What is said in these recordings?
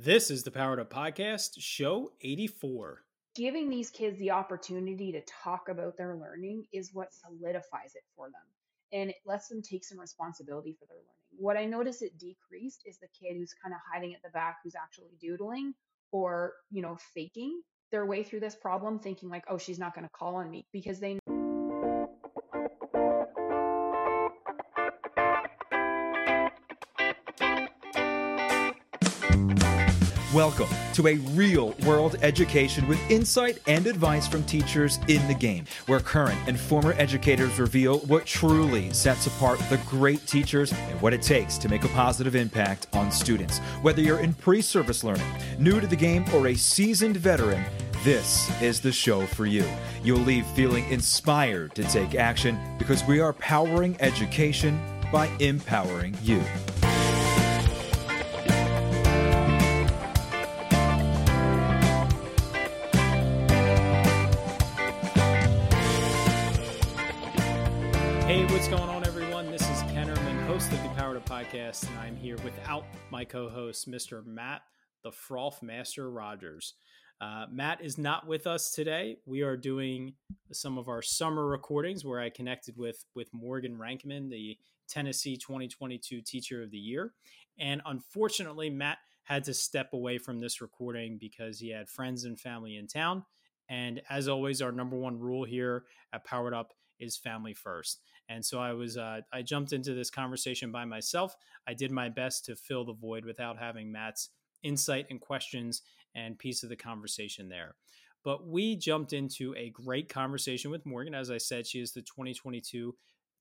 This is the Powered Up Podcast, show 84. Giving these kids the opportunity to talk about their learning is what solidifies it for them. And it lets them take some responsibility for their learning. What I notice it decreased is the kid who's kind of hiding at the back, who's actually doodling or, you know, faking their way through this problem, thinking like, oh, she's not going to call on me because they Welcome to a real world education with insight and advice from teachers in the game, where current and former educators reveal what truly sets apart the great teachers and what it takes to make a positive impact on students. Whether you're in pre service learning, new to the game, or a seasoned veteran, this is the show for you. You'll leave feeling inspired to take action because we are powering education by empowering you. My co host, Mr. Matt, the Froth Master Rogers. Uh, Matt is not with us today. We are doing some of our summer recordings where I connected with with Morgan Rankin, the Tennessee 2022 Teacher of the Year. And unfortunately, Matt had to step away from this recording because he had friends and family in town. And as always, our number one rule here at Powered Up is family first. And so I was uh, I jumped into this conversation by myself. I did my best to fill the void without having Matt's insight and questions and piece of the conversation there. But we jumped into a great conversation with Morgan. As I said, she is the 2022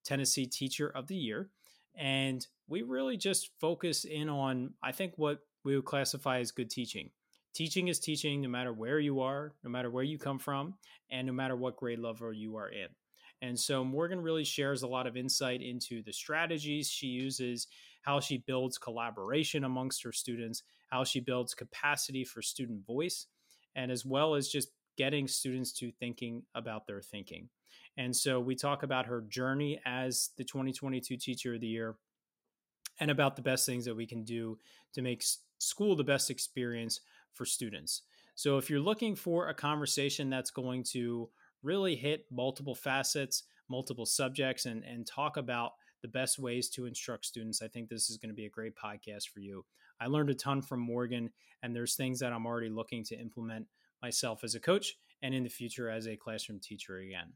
Tennessee Teacher of the Year. And we really just focus in on, I think, what we would classify as good teaching. Teaching is teaching no matter where you are, no matter where you come from, and no matter what grade level you are in. And so Morgan really shares a lot of insight into the strategies she uses, how she builds collaboration amongst her students, how she builds capacity for student voice, and as well as just getting students to thinking about their thinking. And so we talk about her journey as the 2022 Teacher of the Year and about the best things that we can do to make school the best experience for students. So if you're looking for a conversation that's going to really hit multiple facets, multiple subjects, and, and talk about the best ways to instruct students. I think this is going to be a great podcast for you. I learned a ton from Morgan, and there's things that I'm already looking to implement myself as a coach and in the future as a classroom teacher again.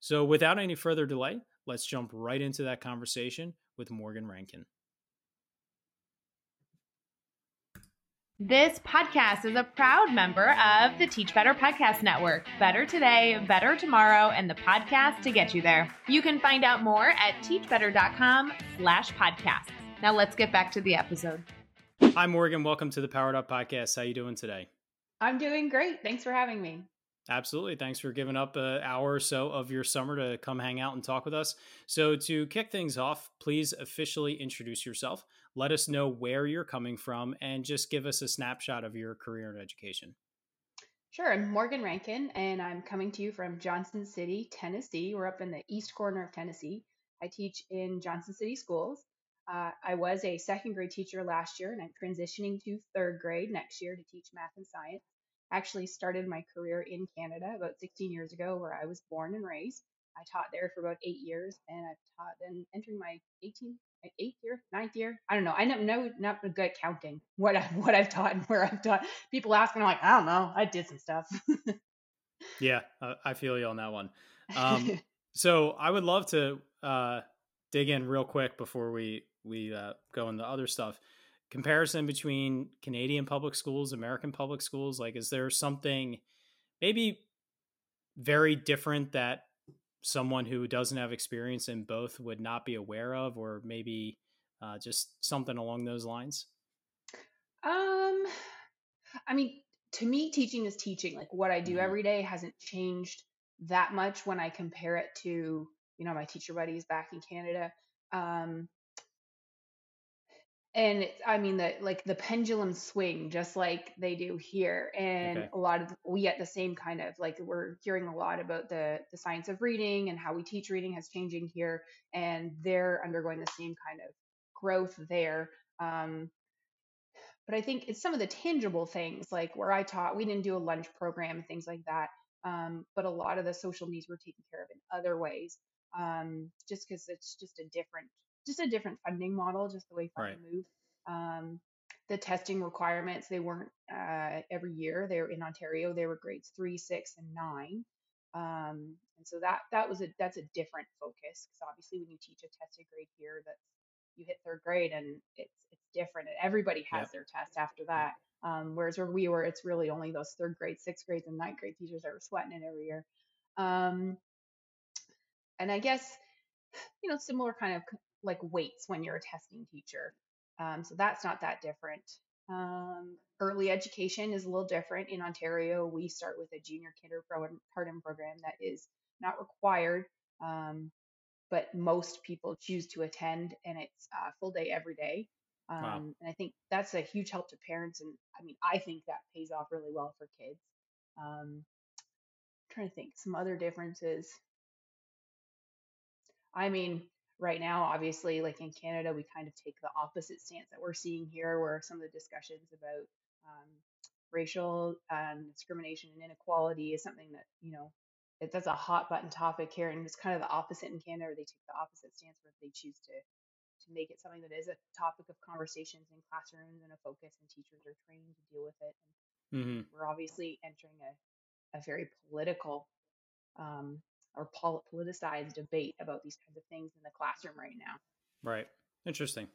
So, without any further delay, let's jump right into that conversation with Morgan Rankin. This podcast is a proud member of the Teach Better Podcast Network. Better today, better tomorrow, and the podcast to get you there. You can find out more at teachbetter.com slash podcasts. Now let's get back to the episode. Hi, Morgan. Welcome to the Powered Up Podcast. How you doing today? I'm doing great. Thanks for having me. Absolutely. Thanks for giving up an hour or so of your summer to come hang out and talk with us. So, to kick things off, please officially introduce yourself. Let us know where you're coming from and just give us a snapshot of your career in education. Sure. I'm Morgan Rankin, and I'm coming to you from Johnson City, Tennessee. We're up in the east corner of Tennessee. I teach in Johnson City schools. Uh, I was a second grade teacher last year, and I'm transitioning to third grade next year to teach math and science I actually started my career in Canada about 16 years ago, where I was born and raised. I taught there for about eight years, and I've taught then entering my 18, my eighth year, ninth year. I don't know. I know, no, not good at counting what I, what I've taught and where I've taught. People ask, and I'm like, I don't know. I did some stuff. yeah, uh, I feel you on that one. Um, so I would love to uh, dig in real quick before we we uh, go into other stuff comparison between Canadian public schools, American public schools? Like, is there something maybe very different that someone who doesn't have experience in both would not be aware of, or maybe uh, just something along those lines? Um, I mean, to me, teaching is teaching. Like what I do mm-hmm. every day hasn't changed that much when I compare it to, you know, my teacher buddies back in Canada. Um, and I mean the like the pendulum swing just like they do here, and okay. a lot of we get the same kind of like we're hearing a lot about the the science of reading and how we teach reading has changing here, and they're undergoing the same kind of growth there. Um, but I think it's some of the tangible things like where I taught, we didn't do a lunch program and things like that. Um, but a lot of the social needs were taken care of in other ways, um, just because it's just a different, just a different funding model, just the way funding right. moved. Um, the testing requirements they weren't uh, every year. They were in Ontario. They were grades three, six, and nine. Um, and so that that was a that's a different focus because obviously when you teach a tested grade here, that's you hit third grade and it's it's different and everybody has yep. their test after that. Um, whereas where we were, it's really only those third grade, sixth grades, and ninth grade teachers that were sweating it every year. Um, and I guess you know similar kind of like weights when you're a testing teacher. Um, so that's not that different. Um, early education is a little different in Ontario. We start with a junior kindergarten program that is not required, um, but most people choose to attend, and it's a full day every day. Um, wow. And I think that's a huge help to parents, and I mean, I think that pays off really well for kids. Um, I'm trying to think some other differences. I mean, right now, obviously, like in Canada, we kind of take the opposite stance that we're seeing here, where some of the discussions about um, racial um, discrimination and inequality is something that, you know, it, that's a hot button topic here. And it's kind of the opposite in Canada. Where they take the opposite stance where they choose to to make it something that is a topic of conversations in classrooms and a focus, and teachers are trained to deal with it. And mm-hmm. we're obviously entering a, a very political um, or politicized debate about these kinds of things in the classroom right now. Right. Interesting.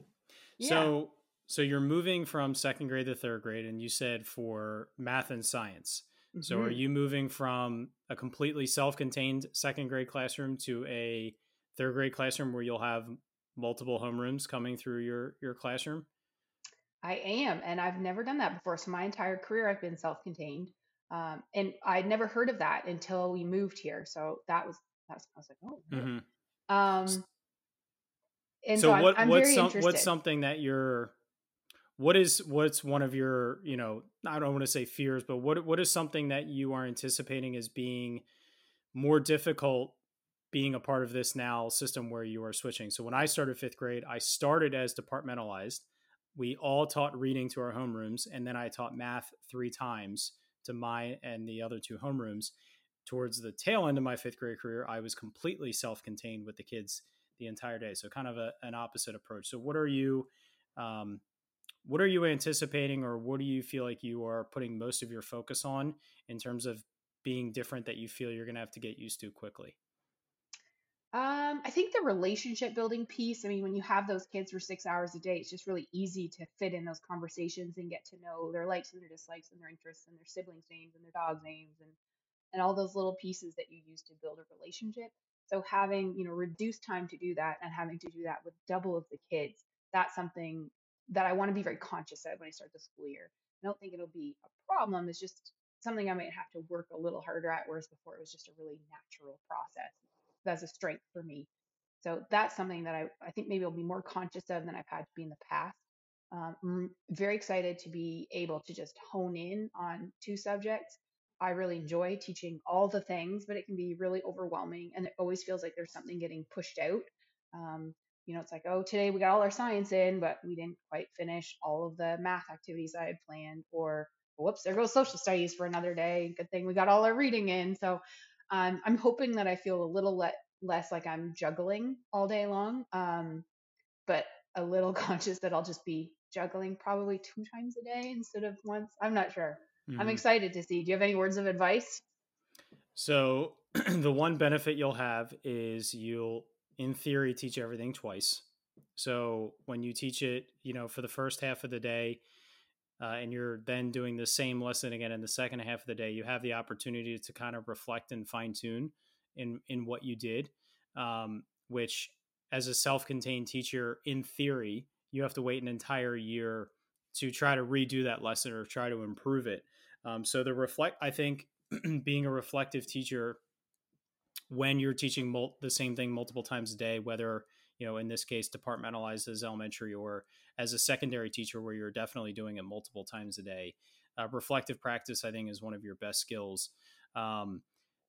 Yeah. So so you're moving from second grade to third grade and you said for math and science. Mm-hmm. So are mm-hmm. you moving from a completely self-contained second grade classroom to a third grade classroom where you'll have multiple homerooms coming through your your classroom? I am, and I've never done that before. So my entire career, I've been self-contained. Um, and I'd never heard of that until we moved here. So that was, that was I was like, oh. Mm-hmm. Um, and so, so what, I'm, I'm what's, some, what's something that you're, what is, what's one of your, you know, I don't want to say fears, but what, what is something that you are anticipating as being more difficult being a part of this now system where you are switching? So when I started fifth grade, I started as departmentalized. We all taught reading to our homerooms, and then I taught math three times to my and the other two homerooms. Towards the tail end of my fifth grade career, I was completely self contained with the kids the entire day. So kind of a, an opposite approach. So what are you, um, what are you anticipating, or what do you feel like you are putting most of your focus on in terms of being different that you feel you're going to have to get used to quickly? Um, I think the relationship building piece. I mean, when you have those kids for six hours a day, it's just really easy to fit in those conversations and get to know their likes and their dislikes and their interests and their siblings' names and their dogs' names and and all those little pieces that you use to build a relationship. So having you know reduced time to do that and having to do that with double of the kids, that's something that I want to be very conscious of when I start the school year. I don't think it'll be a problem. It's just something I might have to work a little harder at, whereas before it was just a really natural process that's a strength for me. So that's something that I, I think maybe I'll be more conscious of than I've had to be in the past. Um, I'm very excited to be able to just hone in on two subjects. I really enjoy teaching all the things, but it can be really overwhelming and it always feels like there's something getting pushed out. Um, you know, it's like, oh, today we got all our science in, but we didn't quite finish all of the math activities I had planned, or whoops, there goes social studies for another day. Good thing we got all our reading in. So um, I'm hoping that I feel a little le- less like I'm juggling all day long, um, but a little conscious that I'll just be juggling probably two times a day instead of once. I'm not sure. Mm-hmm. I'm excited to see. Do you have any words of advice? So, the one benefit you'll have is you'll, in theory, teach everything twice. So, when you teach it, you know, for the first half of the day, uh, and you're then doing the same lesson again in the second half of the day, you have the opportunity to kind of reflect and fine tune in in what you did. Um, which, as a self-contained teacher, in theory, you have to wait an entire year to try to redo that lesson or try to improve it. Um, so the reflect, I think, being a reflective teacher when you're teaching mul- the same thing multiple times a day, whether you know in this case departmentalized as elementary or as a secondary teacher where you're definitely doing it multiple times a day uh, reflective practice i think is one of your best skills um,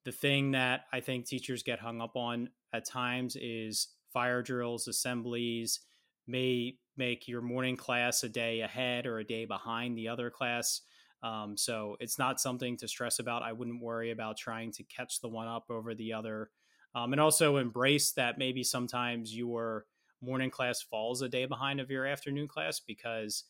the thing that i think teachers get hung up on at times is fire drills assemblies may make your morning class a day ahead or a day behind the other class. Um, so it's not something to stress about. I wouldn't worry about trying to catch the one up over the other. Um, and also embrace that maybe sometimes your morning class falls a day behind of your afternoon class because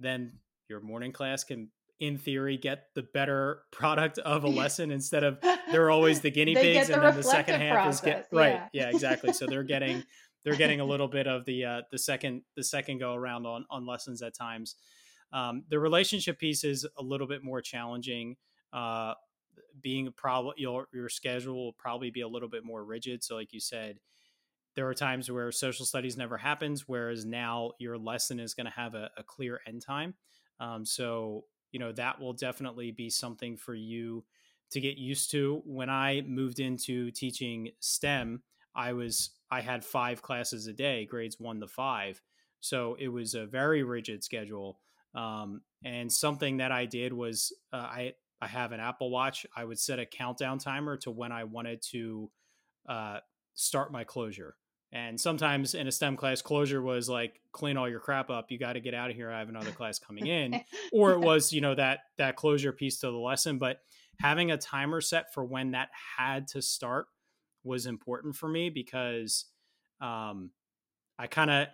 then your morning class can in theory get the better product of a lesson instead of they're always the guinea pigs the and then the second half process, is get right yeah. yeah exactly so they're getting they're getting a little bit of the uh, the second the second go around on on lessons at times um, the relationship piece is a little bit more challenging uh, being probably your your schedule will probably be a little bit more rigid. So like you said there are times where social studies never happens whereas now your lesson is going to have a, a, clear end time. Um, so you know that will definitely be something for you to get used to. When i moved into teaching stem i was i had five classes a day grades one to five. So it was a very rigid schedule. Um, and something that i did was uh, i i have an apple watch i would set a countdown timer to when i wanted to uh, start my closure and sometimes in a STEM class, closure was like clean all your crap up. You got to get out of here. I have another class coming in, or it was you know that that closure piece to the lesson. But having a timer set for when that had to start was important for me because um, I kind of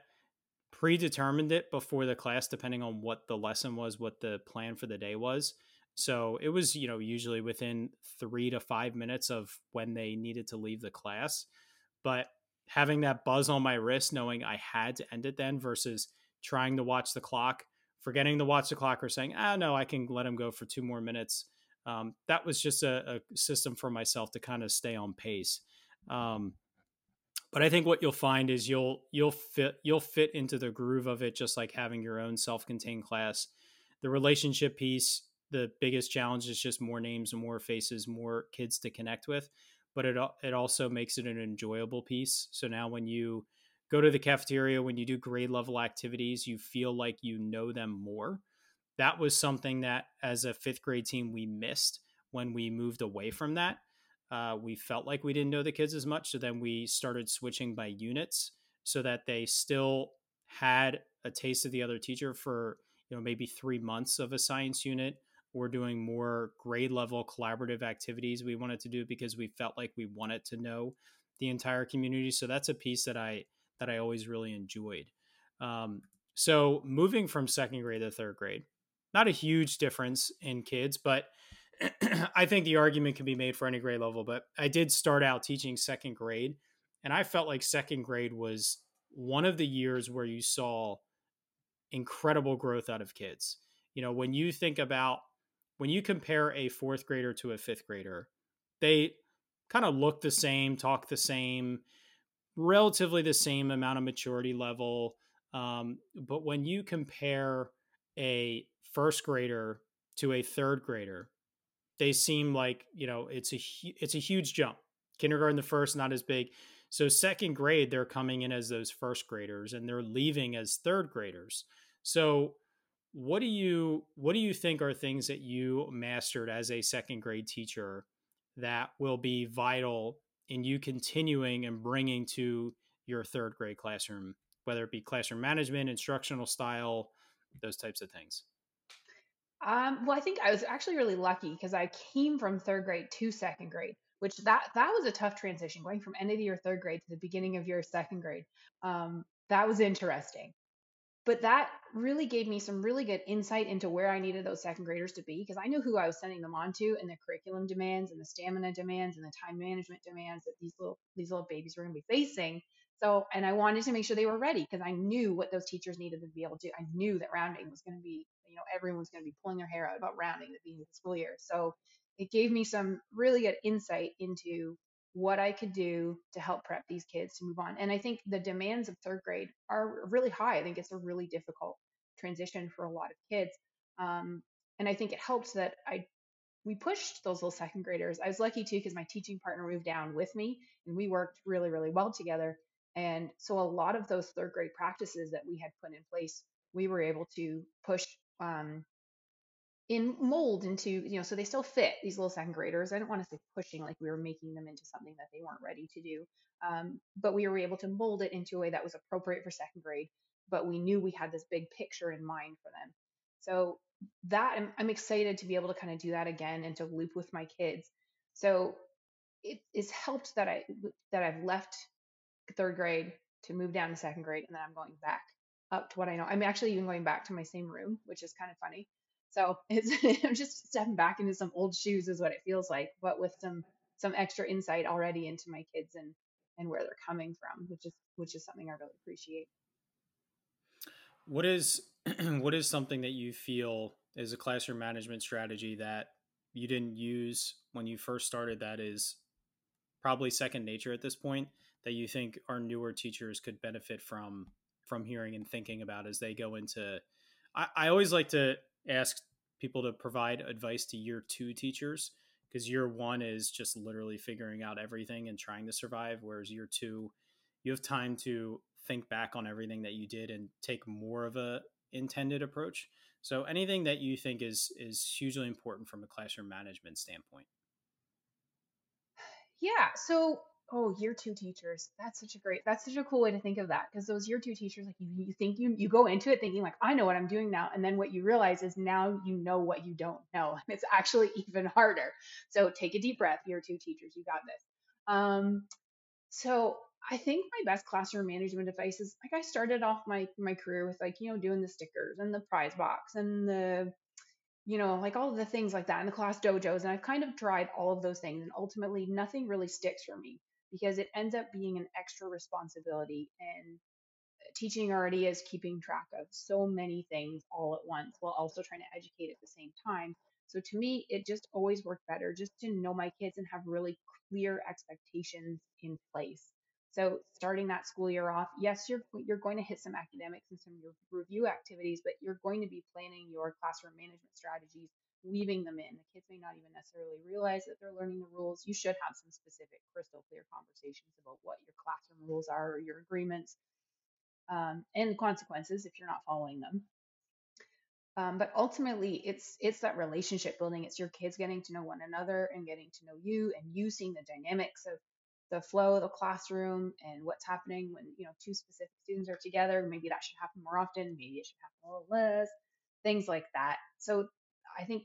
predetermined it before the class, depending on what the lesson was, what the plan for the day was. So it was you know usually within three to five minutes of when they needed to leave the class, but having that buzz on my wrist, knowing I had to end it then versus trying to watch the clock, forgetting to watch the clock or saying, ah, no, I can let him go for two more minutes. Um, that was just a, a, system for myself to kind of stay on pace. Um, but I think what you'll find is you'll you'll fit you'll fit into the groove of it, just like having your own self-contained class. The relationship piece, the biggest challenge is just more names, more faces, more kids to connect with but it it also makes it an enjoyable piece. So now when you go to the cafeteria, when you do grade level activities, you feel like you know them more. That was something that as a fifth grade team we missed when we moved away from that. Uh, we felt like we didn't know the kids as much, so then we started switching by units so that they still had a taste of the other teacher for you know maybe three months of a science unit we're doing more grade level collaborative activities we wanted to do because we felt like we wanted to know the entire community so that's a piece that i that i always really enjoyed. Um, so moving from second grade to third grade not a huge difference in kids but i think the argument can be made for any grade level but i did start out teaching second grade and i felt like second grade was one of the years where you saw incredible growth out of kids. You know when you think about when you compare a fourth grader to a fifth grader, they kind of look the same, talk the same, relatively the same amount of maturity level. Um, but when you compare a first grader to a third grader, they seem like you know it's a it's a huge jump. Kindergarten, the first, not as big. So second grade, they're coming in as those first graders, and they're leaving as third graders. So what do you what do you think are things that you mastered as a second grade teacher that will be vital in you continuing and bringing to your third grade classroom whether it be classroom management instructional style those types of things? Um, well i think i was actually really lucky because i came from third grade to second grade which that that was a tough transition going from end of year third grade to the beginning of your second grade. Um, that was interesting but that really gave me some really good insight into where I needed those second graders to be because I knew who I was sending them on to and the curriculum demands and the stamina demands and the time management demands that these little these little babies were going to be facing. So, and I wanted to make sure they were ready because I knew what those teachers needed to be able to. I knew that rounding was going to be, you know, everyone's going to be pulling their hair out about rounding at the beginning of the school year. So, it gave me some really good insight into what I could do to help prep these kids to move on. And I think the demands of third grade are really high. I think it's a really difficult transition for a lot of kids. Um, and I think it helped that I we pushed those little second graders. I was lucky too because my teaching partner moved down with me and we worked really, really well together. And so a lot of those third grade practices that we had put in place, we were able to push um, in mold into you know so they still fit these little second graders i don't want to say pushing like we were making them into something that they weren't ready to do um, but we were able to mold it into a way that was appropriate for second grade but we knew we had this big picture in mind for them. So that I'm, I'm excited to be able to kind of do that again and to loop with my kids. So it is helped that I that I've left third grade to move down to second grade and then I'm going back up to what I know. I'm actually even going back to my same room, which is kind of funny. So it's I'm just stepping back into some old shoes is what it feels like, but with some some extra insight already into my kids and and where they're coming from, which is which is something I really appreciate. What is what is something that you feel is a classroom management strategy that you didn't use when you first started that is probably second nature at this point that you think our newer teachers could benefit from from hearing and thinking about as they go into I, I always like to ask people to provide advice to year two teachers because year one is just literally figuring out everything and trying to survive whereas year two you have time to think back on everything that you did and take more of a intended approach. So anything that you think is is hugely important from a classroom management standpoint. Yeah so oh year two teachers that's such a great that's such a cool way to think of that because those year two teachers like you, you think you you go into it thinking like i know what i'm doing now and then what you realize is now you know what you don't know and it's actually even harder so take a deep breath year two teachers you got this um so i think my best classroom management advice is like i started off my my career with like you know doing the stickers and the prize box and the you know, like all the things like that in the class dojos. And I've kind of tried all of those things. And ultimately, nothing really sticks for me because it ends up being an extra responsibility. And uh, teaching already is keeping track of so many things all at once while also trying to educate at the same time. So to me, it just always worked better just to know my kids and have really clear expectations in place. So starting that school year off, yes, you're you're going to hit some academics and some review activities, but you're going to be planning your classroom management strategies weaving them in. The kids may not even necessarily realize that they're learning the rules. You should have some specific, crystal clear conversations about what your classroom rules are or your agreements um, and consequences if you're not following them. Um, but ultimately, it's it's that relationship building. It's your kids getting to know one another and getting to know you, and you seeing the dynamics of the flow of the classroom and what's happening when you know two specific students are together. Maybe that should happen more often. Maybe it should happen a little less. Things like that. So I think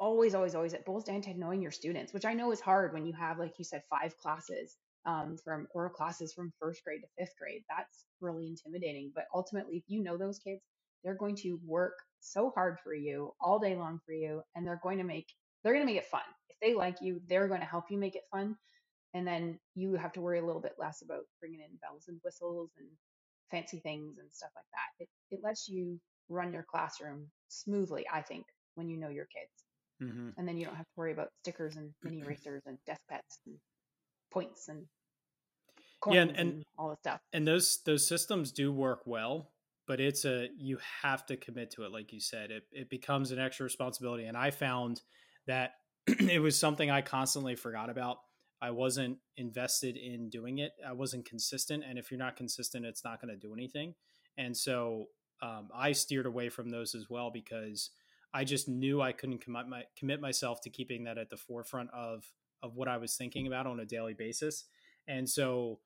always, always, always it boils down to knowing your students, which I know is hard when you have, like you said, five classes um, from or classes from first grade to fifth grade. That's really intimidating. But ultimately, if you know those kids, they're going to work so hard for you all day long for you, and they're going to make they're going to make it fun. If they like you, they're going to help you make it fun, and then you have to worry a little bit less about bringing in bells and whistles and fancy things and stuff like that. It it lets you run your classroom smoothly, I think, when you know your kids. Mm-hmm. And then you don't have to worry about stickers and mini erasers and desk pets and points and yeah, and, and, and all the stuff. And those those systems do work well, but it's a you have to commit to it, like you said. It it becomes an extra responsibility. And I found that it was something I constantly forgot about. I wasn't invested in doing it. I wasn't consistent, and if you're not consistent, it's not going to do anything. And so um, I steered away from those as well because I just knew I couldn't commit my commit myself to keeping that at the forefront of of what I was thinking about on a daily basis. And so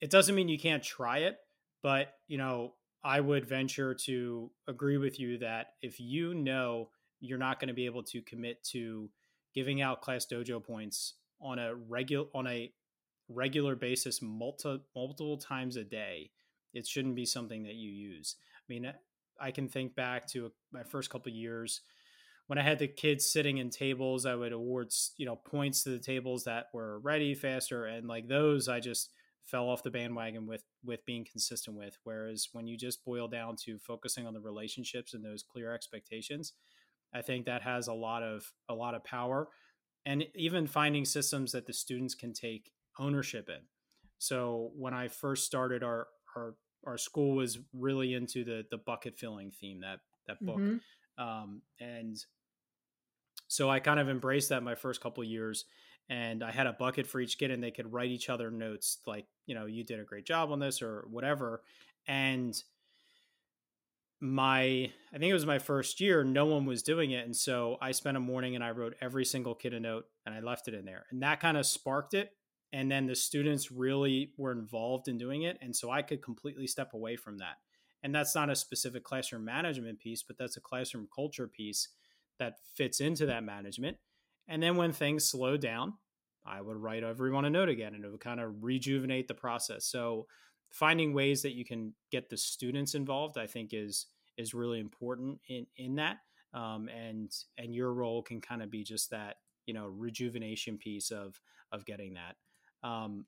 it doesn't mean you can't try it, but you know, I would venture to agree with you that if you know you're not going to be able to commit to giving out class dojo points on a regular on a regular basis multi, multiple times a day, it shouldn't be something that you use. I mean, I can think back to my first couple years when I had the kids sitting in tables. I would award you know points to the tables that were ready faster, and like those, I just fell off the bandwagon with with being consistent with. Whereas when you just boil down to focusing on the relationships and those clear expectations, I think that has a lot of a lot of power, and even finding systems that the students can take ownership in. So when I first started our our our school was really into the the bucket filling theme that that book. Mm-hmm. um, and so i kind of embraced that my first couple years and i had a bucket for each kid and they could write each other notes like you know you did a great job on this or whatever. And my i think it was my first year no one was doing it and so i spent a morning and i wrote every single kid a note and i left it in there. And that kind of sparked it and then the students really were involved in doing it and so i could completely step away from that. And that's not a specific classroom management piece but that's a classroom culture piece that fits into that management. And then when things slow down i would write everyone a note again and it would kind of rejuvenate the process. So finding ways that you can get the students involved i think is is really important in in that um, and and your role can kind of be just that you know rejuvenation piece of of getting that um,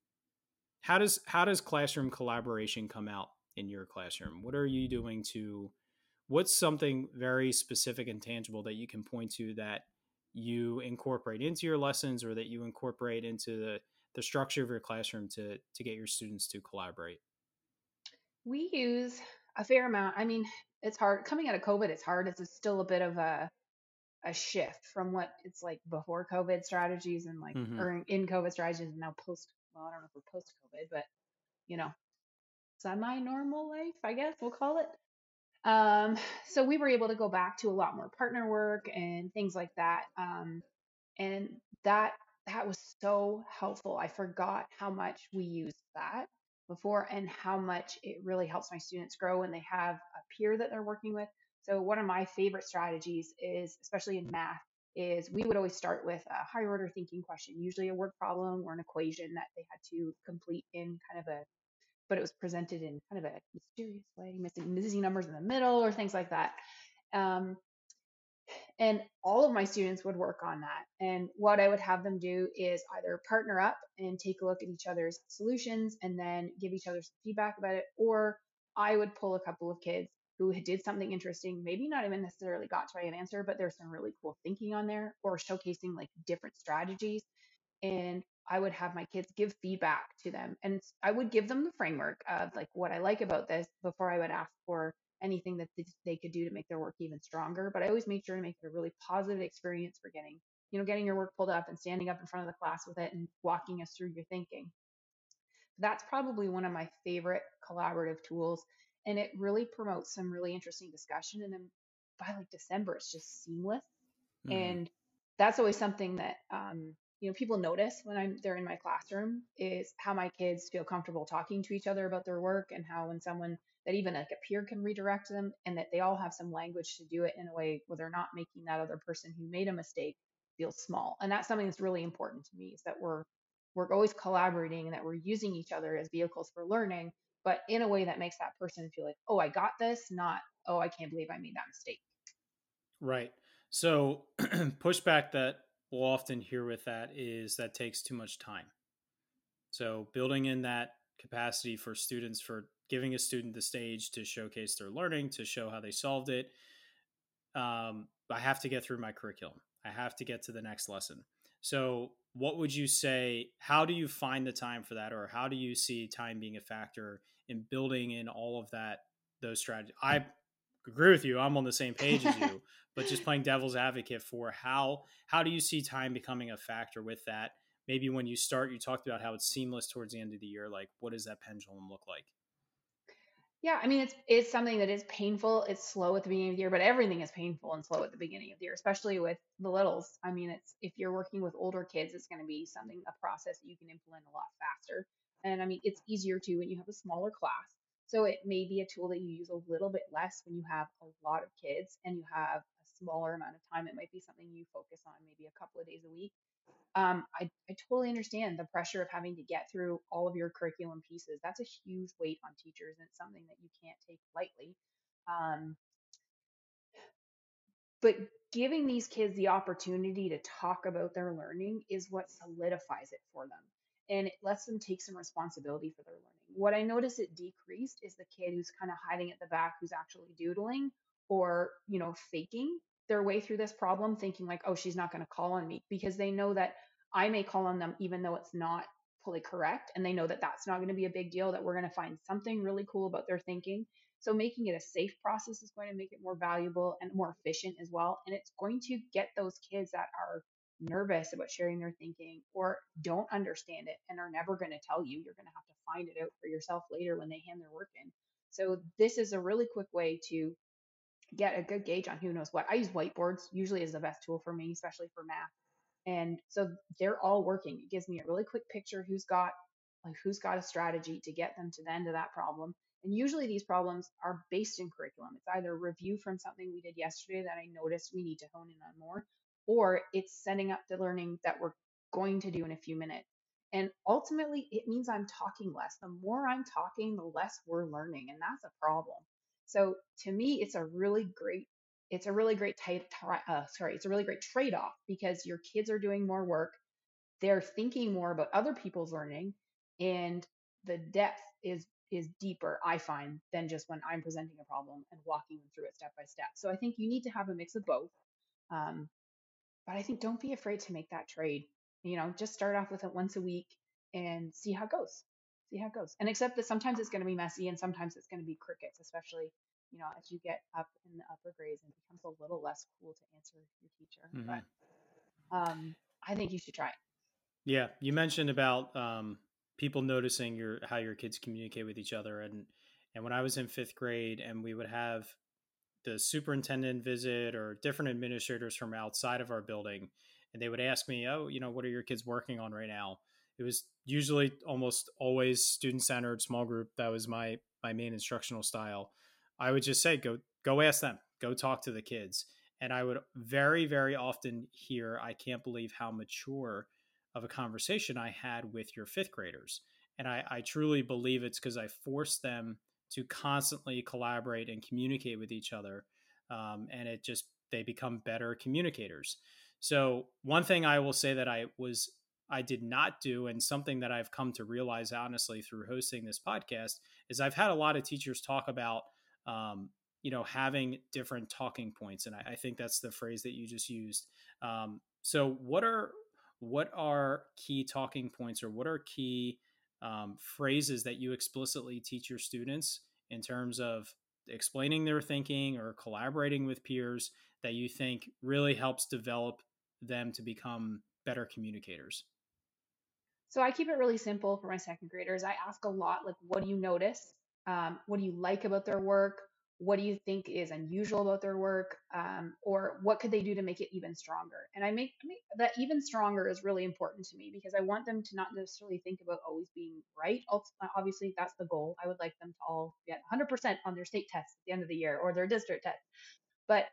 how does how does classroom collaboration come out in your classroom? What are you doing to what's something very specific and tangible that you can point to that you incorporate into your lessons or that you incorporate into the the structure of your classroom to to get your students to collaborate? We use a fair amount i mean it's hard coming out of covid it's hard it's still a bit of a a shift from what it's like before COVID strategies and like mm-hmm. or in COVID strategies and now post well, I don't know if we're post COVID, but you know, semi normal life, I guess we'll call it. Um, so we were able to go back to a lot more partner work and things like that. Um, and that that was so helpful. I forgot how much we used that before and how much it really helps my students grow when they have a peer that they're working with so one of my favorite strategies is, especially in math, is we would always start with a higher order thinking question, usually a word problem or an equation that they had to complete in kind of a, but it was presented in kind of a mysterious way, missing, missing numbers in the middle or things like that. Um, and all of my students would work on that. And what I would have them do is either partner up and take a look at each other's solutions and then give each other some feedback about it, or I would pull a couple of kids who did something interesting, maybe not even necessarily got to an answer, but there's some really cool thinking on there or showcasing like different strategies. And I would have my kids give feedback to them. And I would give them the framework of like what I like about this before I would ask for anything that they could do to make their work even stronger. But I always made sure to make it a really positive experience for getting, you know, getting your work pulled up and standing up in front of the class with it and walking us through your thinking. That's probably one of my favorite collaborative tools and it really promotes some really interesting discussion. And then by like December, it's just seamless. Mm-hmm. And that's always something that um, you know people notice when I'm there in my classroom is how my kids feel comfortable talking to each other about their work and how when someone that even like a peer can redirect them and that they all have some language to do it in a way where they're not making that other person who made a mistake feel small. And that's something that's really important to me is that we're we're always collaborating and that we're using each other as vehicles for learning but in a way that makes that person feel like, oh, I got this, not, oh, I can't believe I made that mistake. Right. So, pushback that we'll often hear with that is that takes too much time. So, building in that capacity for students for giving a student the stage to showcase their learning, to show how they solved it. Um, I have to get through my curriculum. I have to get to the next lesson. So, what would you say? How do you find the time for that, or how do you see time being a factor in building in all of that those strategies. I agree with you. I'm on the same page as you, but just playing devil's advocate for how how do you see time becoming a factor with that? Maybe when you start, you talked about how it's seamless towards the end of the year. Like, what does that pendulum look like? Yeah, I mean it's it's something that is painful. It's slow at the beginning of the year, but everything is painful and slow at the beginning of the year, especially with the littles. I mean, it's if you're working with older kids, it's going to be something a process that you can implement a lot faster. And I mean, it's easier to when you have a smaller class. So it may be a tool that you use a little bit less when you have a lot of kids and you have a smaller amount of time. It might be something you focus on maybe a couple of days a week. Um, I, I totally understand the pressure of having to get through all of your curriculum pieces. That's a huge weight on teachers, and it's something that you can't take lightly. Um, but giving these kids the opportunity to talk about their learning is what solidifies it for them and it lets them take some responsibility for their learning. What I notice it decreased is the kid who's kind of hiding at the back who's actually doodling or, you know, faking their way through this problem, thinking like, oh, she's not going to call on me because they know that I may call on them even though it's not fully correct. And they know that that's not going to be a big deal, that we're going to find something really cool about their thinking. So making it a safe process is going to make it more valuable and more efficient as well. And it's going to get those kids that are nervous about sharing their thinking or don't understand it and are never going to tell you. You're going to have to find it out for yourself later when they hand their work in. So, this is a really quick way to get a good gauge on who knows what. I use whiteboards usually is the best tool for me, especially for math. And so they're all working. It gives me a really quick picture who's got like who's got a strategy to get them to the end of that problem. And usually these problems are based in curriculum. It's either review from something we did yesterday that I noticed we need to hone in on more, or it's setting up the learning that we're going to do in a few minutes. And ultimately, it means I'm talking less. The more I'm talking, the less we're learning, and that's a problem. So to me, it's a really great, it's a really great tight, uh, sorry, it's a really great trade-off because your kids are doing more work, they're thinking more about other people's learning, and the depth is is deeper, I find, than just when I'm presenting a problem and walking them through it step by step. So I think you need to have a mix of both. Um, but I think don't be afraid to make that trade. You know, just start off with it once a week and see how it goes. See how it goes. And accept that sometimes it's going to be messy and sometimes it's going to be crickets, especially, you know, as you get up in the upper grades and it becomes a little less cool to answer your teacher. Mm-hmm. But um, I think you should try it. Yeah. You mentioned about um, people noticing your how your kids communicate with each other and and when I was in fifth grade and we would have the superintendent visit or different administrators from outside of our building and they would ask me oh you know what are your kids working on right now? It was usually almost always student centered small group. That was my my main instructional style. I would just say go go ask them. Go talk to the kids. And i would very very often hear i can't believe how mature of a conversation i had with your fifth graders. And i, I truly believe it's because i forced them to constantly collaborate and communicate with each other um, and it just they become better communicators. So one thing i will say that i was i did not do and something that i've come to realize honestly through hosting this podcast is i've had a lot of teachers talk about um, you know having different talking points and I, I, think that's the phrase that you just used. Um, so what are what are key talking points or what are key um, phrases that you explicitly teach your students in terms of explaining their thinking or collaborating with peers that you think really helps develop them to become better communicators? So I keep it really simple for my second graders. I ask a lot like, what do you notice? Um, what do you like about their work? What do you think is unusual about their work um, or what could they do to make it even stronger? And I make, make, that even stronger is really important to me because i want them to not necessarily think about always being right. Obviously that's the goal. I would like them to all get 100% on their state test at the end of the year or their district test. But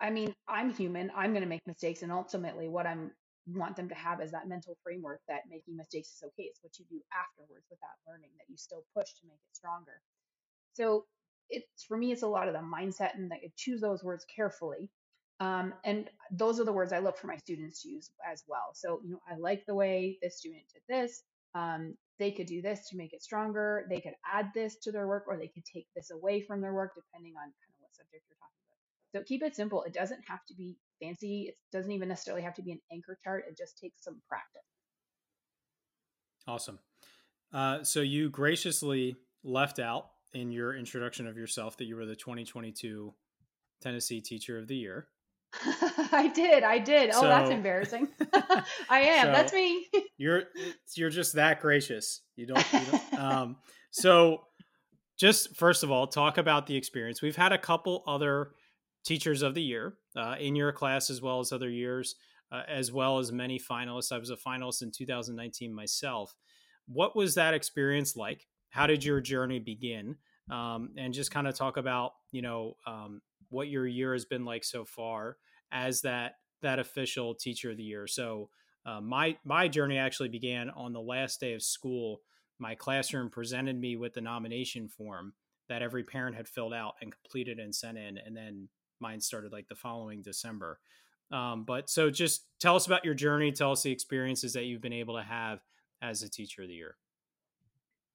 i mean i'm human. I'm going to make mistakes and ultimately what i'm want them to have is that mental framework that making mistakes is okay. It's what you do afterwards with that learning that you still push to make it stronger. So it's for me it's a lot of the mindset and that choose those words carefully um, and those are the words i look for my students to use as well. So you know i like the way this student did this um, they could do this to make it stronger they could add this to their work or they could take this away from their work depending on kind of what subject you're talking about. So keep it simple it doesn't have to be fancy it doesn't even necessarily have to be an anchor chart it just takes some practice. Awesome. Uh, so you graciously left out in your introduction of yourself that you were the 2022 Tennessee Teacher of the Year. I did. I did. Oh, that's embarrassing. I am. So that's me. you're you're just that gracious. You don't. You don't um, so, just first of all, talk about the experience. We've had a couple other teachers of the year uh, in your class, as well as other years, uh, as well as many finalists. I was a finalist in 2019 myself. What was that experience like? How did your journey begin? Um, and just kind of talk about, you know, um, what your year has been like so far as that that official teacher of the year. So uh, my my journey actually began on the last day of school. My classroom presented me with the nomination form that every parent had filled out and completed and sent in, and then mine started like the following December. Um, but so just tell us about your journey. Tell us the experiences that you've been able to have as a teacher of the year.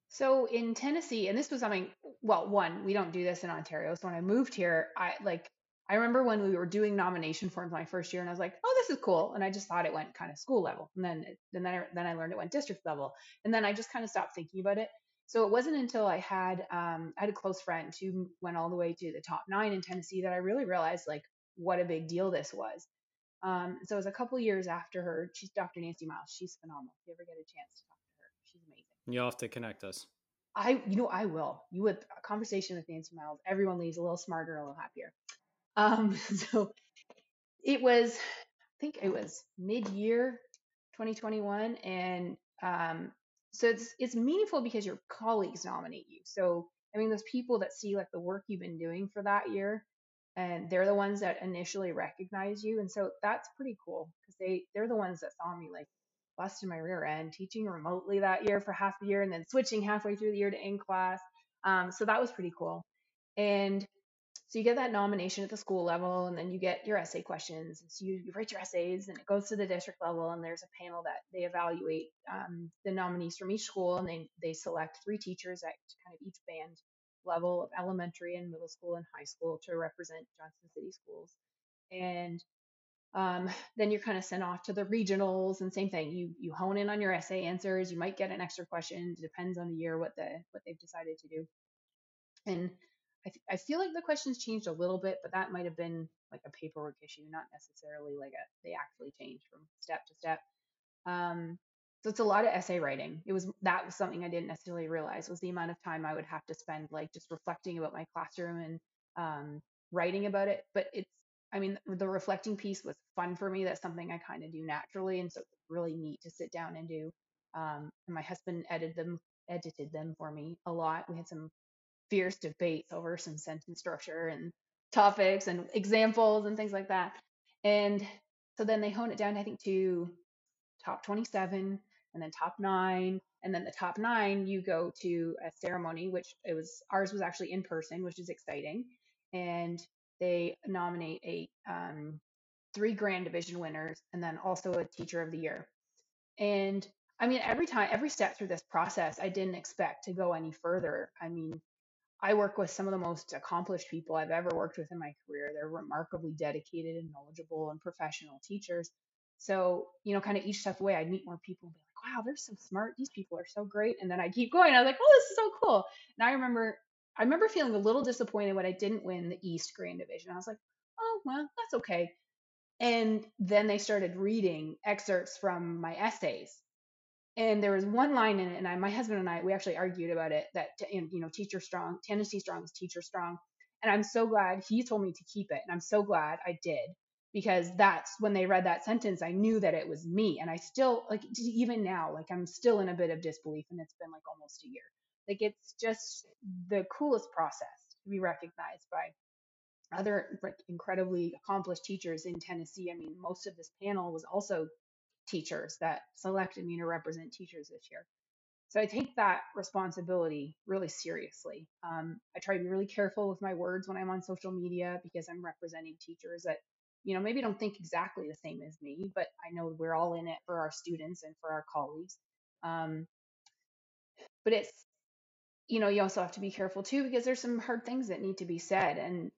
So in Tennessee, and this was something, well, one, we don't do this in Ontario. So when I moved here, I like, I remember when we were doing nomination forms my first year and I was like, oh, this is cool. And I just thought it went kind of school level. And then, then I, then I learned it went district level. And then I just kind of stopped thinking about it. So it wasn't until I had, um, I had a close friend who went all the way to the top nine in Tennessee that I really realized like what a big deal this was. Um, so it was a couple years after her. She's Dr. Nancy Miles. She's phenomenal. If you ever get a chance to. You'll have to connect us. I, you know, I will. You would a conversation with Nancy Miles. Everyone leaves a little smarter, a little happier. Um, so it was, I think it was mid-year 2021, and um, so it's it's meaningful because your colleagues nominate you. So I mean, those people that see like the work you've been doing for that year, and they're the ones that initially recognize you, and so that's pretty cool because they they're the ones that saw me like busting my rear end, teaching remotely that year for half the year, and then switching halfway through the year to in class. Um, so that was pretty cool. And so you get that nomination at the school level, and then you get your essay questions. And so you, you write your essays, and it goes to the district level, and there's a panel that they evaluate um, the nominees from each school, and they they select three teachers at kind of each band level of elementary and middle school and high school to represent Johnson City schools. And um, then you're kind of sent off to the regionals, and same thing. You you hone in on your essay answers. You might get an extra question. It depends on the year what the what they've decided to do. And I, th- I feel like the questions changed a little bit, but that might have been like a paperwork issue, not necessarily like a they actually changed from step to step. Um, so it's a lot of essay writing. It was that was something I didn't necessarily realize was the amount of time I would have to spend like just reflecting about my classroom and um, writing about it. But it's I mean the reflecting piece was fun for me. That's something I kind of do naturally, and so it's really neat to sit down and do. Um, and my husband edited them edited them for me a lot. We had some fierce debates over some sentence structure and topics and examples and things like that. And so then they hone it down, I think, to top 27 and then top nine. And then the top nine, you go to a ceremony, which it was ours was actually in person, which is exciting. And they nominate a um, three grand division winners and then also a teacher of the year. And I mean, every time, every step through this process, I didn't expect to go any further. I mean, I work with some of the most accomplished people I've ever worked with in my career. They're remarkably dedicated and knowledgeable and professional teachers. So, you know, kind of each step away, I'd meet more people and be like, wow, they're so smart. These people are so great. And then I keep going. I was like, oh, this is so cool. And I remember, I remember feeling a little disappointed when I didn't win the East Grand Division. I was like, oh, well, that's okay. And then they started reading excerpts from my essays and there was one line in it and I, my husband and i we actually argued about it that you know teacher strong tennessee strong is teacher strong and i'm so glad he told me to keep it and i'm so glad i did because that's when they read that sentence i knew that it was me and i still like even now like i'm still in a bit of disbelief and it's been like almost a year like it's just the coolest process to be recognized by other like incredibly accomplished teachers in tennessee i mean most of this panel was also teachers that selected me to represent teachers this year. So I take that responsibility really seriously. Um, I try to be really careful with my words when I'm on social media because I'm representing teachers that, you know, maybe don't think exactly the same as me, but I know we're all in it for our students and for our colleagues. Um, but it's, you know, you also have to be careful too because there's some hard things that need to be said, and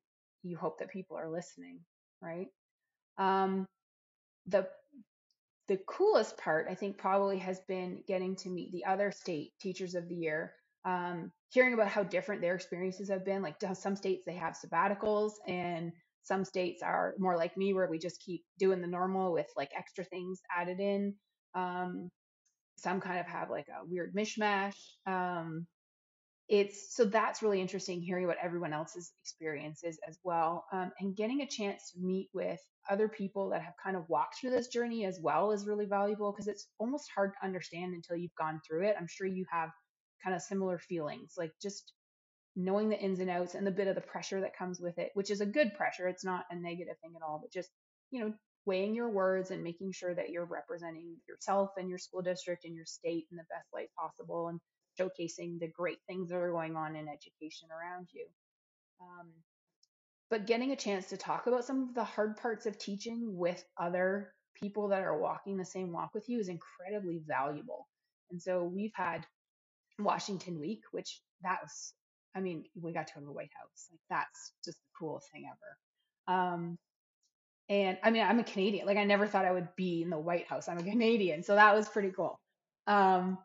you hope that people are listening, right? Um, the the coolest part, I think, probably has been getting to meet the other state teachers of the year, um, hearing about how different their experiences have been. Like some states, they have sabbaticals, and some states are more like me, where we just keep doing the normal with like extra things added in. Um, some kind of have like a weird mishmash. Um, it's so that's really interesting hearing what everyone else's experiences as well um, and getting a chance to meet with other people that have kind of walked through this journey as well is really valuable because it's almost hard to understand until you've gone through it. I'm sure you have kind of similar feelings like just knowing the ins and outs and the bit of the pressure that comes with it which is a good pressure it's not a negative thing at all but just you know weighing your words and making sure that you're representing yourself and your school district and your state in the best light possible and showcasing the great things that are going on in education around you. Um, but getting a chance to talk about some of the hard parts of teaching with other people that are walking the same walk with you is incredibly valuable. And so we've had Washington Week, which that was, I mean, we got to go to the White House. Like that's just the coolest thing ever. Um, and I mean, I'm a Canadian. Like I never thought I would be in the White House. I'm a Canadian, so that was pretty cool. Um,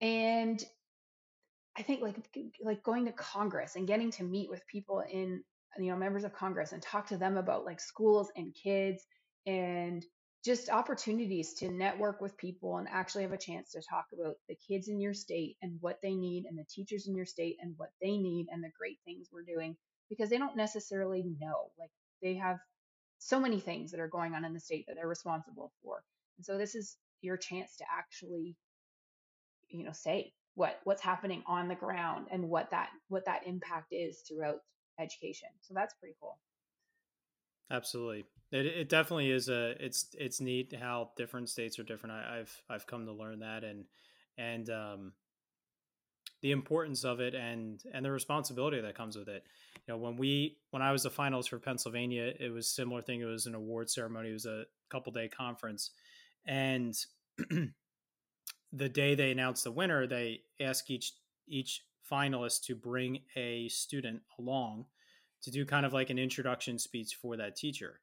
and I think like like going to Congress and getting to meet with people in you know members of Congress and talk to them about like schools and kids and just opportunities to network with people and actually have a chance to talk about the kids in your state and what they need and the teachers in your state and what they need and the great things we're doing because they don't necessarily know like they have so many things that are going on in the state that they're responsible for. And so this is your chance to actually you know say what what's happening on the ground and what that what that impact is throughout education. So that's pretty cool. Absolutely. It, it definitely is a it's it's neat how different states are different. I, have I've come to learn that and and um, the importance of it and and the responsibility that comes with it. You know, when we when I was the finalist for Pennsylvania, it was similar thing. It was an award ceremony. It was a couple day conference, and the day they announced the winner, they ask each each finalist to bring a student along to do kind of like an introduction speech for that teacher.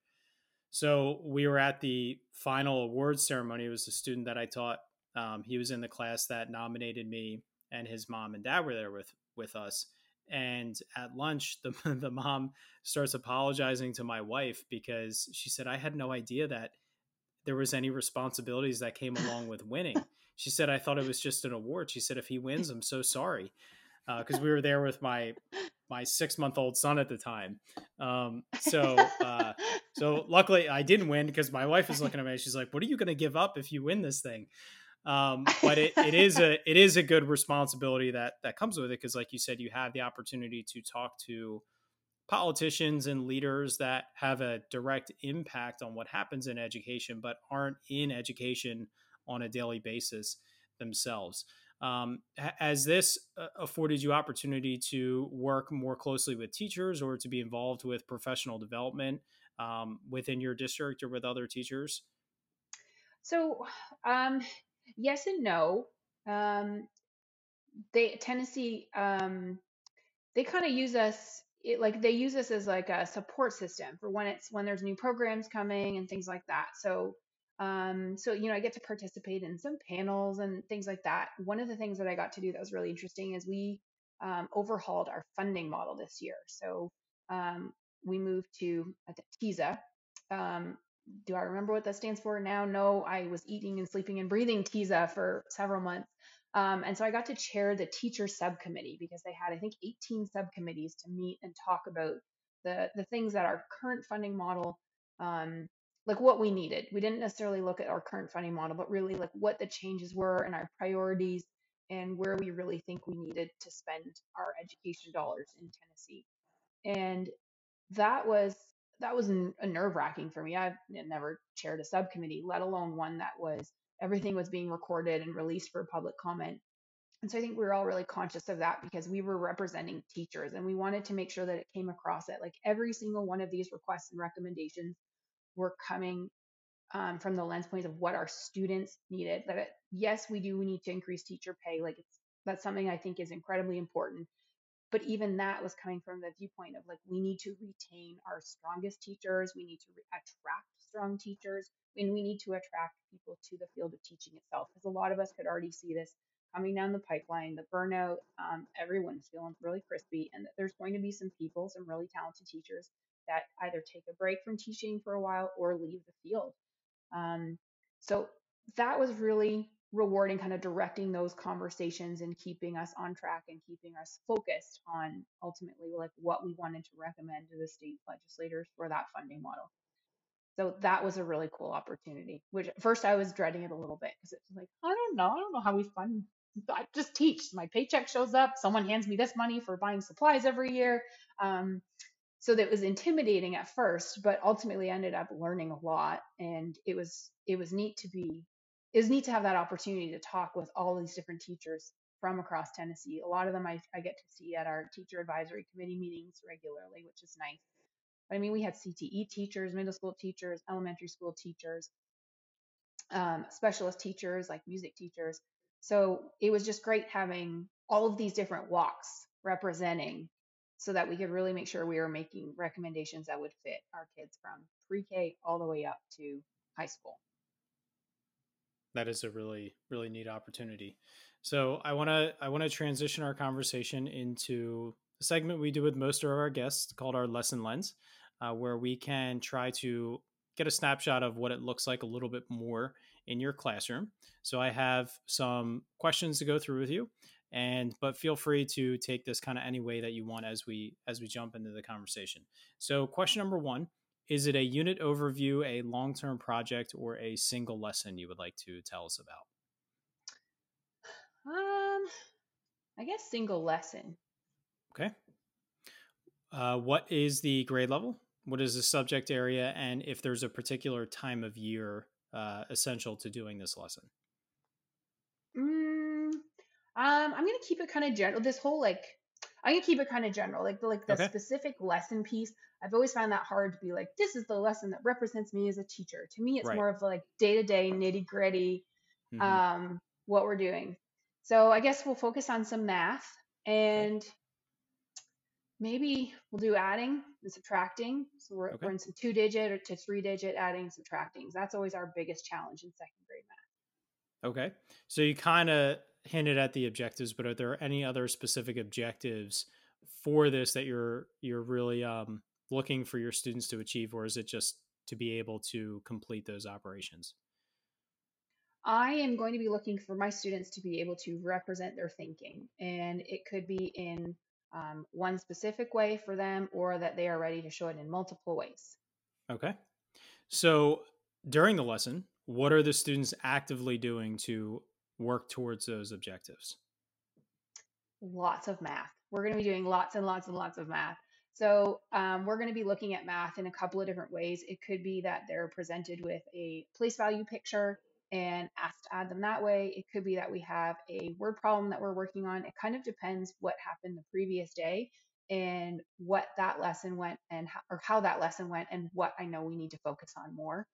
So we were at the final awards ceremony. It was a student that I taught. Um, he was in the class that nominated me, and his mom and dad were there with with us. And at lunch, the the mom starts apologizing to my wife because she said I had no idea that there was any responsibilities that came along with winning. She said I thought it was just an award. She said if he wins, I'm so sorry because uh, we were there with my my six month old son at the time. Um, so uh, so luckily I didn't win because my wife is looking at me. She's like, "What are you going to give up if you win this thing?" Um, but it, it is a it is a good responsibility that that comes with it because, like you said, you have the opportunity to talk to politicians and leaders that have a direct impact on what happens in education, but aren't in education on a daily basis themselves. Um, has this uh, afforded you opportunity to work more closely with teachers or to be involved with professional development um, within your district or with other teachers? So, um, yes and no. Um, they Tennessee, um, they kind of use us it, like they use us as like a support system for when it's when there's new programs coming and things like that. So um, so, you know, I get to participate in some panels and things like that. One of the things that I got to do that was really interesting is we um, overhauled our funding model this year. So um, we moved to TISA. Um, do I remember what that stands for now? No, I was eating and sleeping and breathing TISA for several months. Um, and so I got to chair the teacher subcommittee because they had, I think, 18 subcommittees to meet and talk about the, the things that our current funding model um, like what we needed. We didn't necessarily look at our current funding model, but really like what the changes were and our priorities and where we really think we needed to spend our education dollars in Tennessee. And that was that was a nerve wracking for me. I've never chaired a subcommittee, let alone one that was everything was being recorded and released for public comment. And so I think we were all really conscious of that because we were representing teachers and we wanted to make sure that it came across it. Like every single one of these requests and recommendations we're coming um, from the lens points of what our students needed. That yes, we do we need to increase teacher pay. Like it's that's something I think is incredibly important. But even that was coming from the viewpoint of like we need to retain our strongest teachers. We need to re- attract strong teachers, and we need to attract people to the field of teaching itself. Because a lot of us could already see this coming down the pipeline, the burnout. Um, everyone's feeling really crispy, and that there's going to be some people, some really talented teachers that either take a break from teaching for a while or leave the field. Um, so that was really rewarding, kind of directing those conversations and keeping us on track and keeping us focused on ultimately like what we wanted to recommend to the state legislators for that funding model. So that was a really cool opportunity. Which at first I was dreading it a little bit because it's like I don't know, I don't know how we fund. I just teach. My paycheck shows up. Someone hands me this money for buying supplies every year. Um, so that was intimidating at first but ultimately ended up learning a lot and it was it was neat to be it was neat to have that opportunity to talk with all these different teachers from across tennessee. A lot of them i, I get to see at our teacher advisory committee meetings regularly which is nice. But i mean we had cte teachers middle school teachers elementary school teachers um, specialist teachers like music teachers. So it was just great having all of these different walks representing so that we could really make sure we were making recommendations that would fit our kids from pre-K all the way up to high school. That is a really really neat opportunity. So I want to I want to transition our conversation into a segment we do with most of our guests called our lesson lens, uh, where we can try to get a snapshot of what it looks like a little bit more in your classroom. So I have some questions to go through with you and but feel free to take this kind of any way that you want as we as we jump into the conversation so question number one is it a unit overview a long-term project or a single lesson you would like to tell us about um I guess single lesson. Okay. Uh, what is the grade level? What is the subject area? And if there's a particular time of year uh, essential to doing this lesson? Um, I'm gonna keep it kind of general. This whole like, I'm gonna keep it kind of general. Like the like the Okay. specific lesson piece. I've always found that hard to be like, this is the lesson that represents me as a teacher. To me, it's Right. more of like day to day nitty gritty. Mhm. um, what we're doing. So I guess we'll focus on some math and maybe we'll do adding and subtracting. So we're, Okay. we're in some two digit or to three digit adding and subtracting. That's always our biggest challenge in second grade math. Okay. So you kind of hinted at the objectives, but are there any other specific objectives for this that you're you're really um, looking for your students to achieve, or is it just to be able to complete those operations? I am going to be looking for my students to be able to represent their thinking, and it could be in um, one specific way for them, or that they are ready to show it in multiple ways. Okay. So during the lesson, what are the students actively doing to work towards those objectives? lots of math. We're going to be doing lots and lots and lots of math. So um, we're going to be looking at math in a couple of different ways. It could be that they're presented with a place value picture and asked to add them that way. It could be that we have a word problem that we're working on. It kind of depends what happened the previous day and what that lesson went and how, or how that lesson went and what I know we need to focus on more.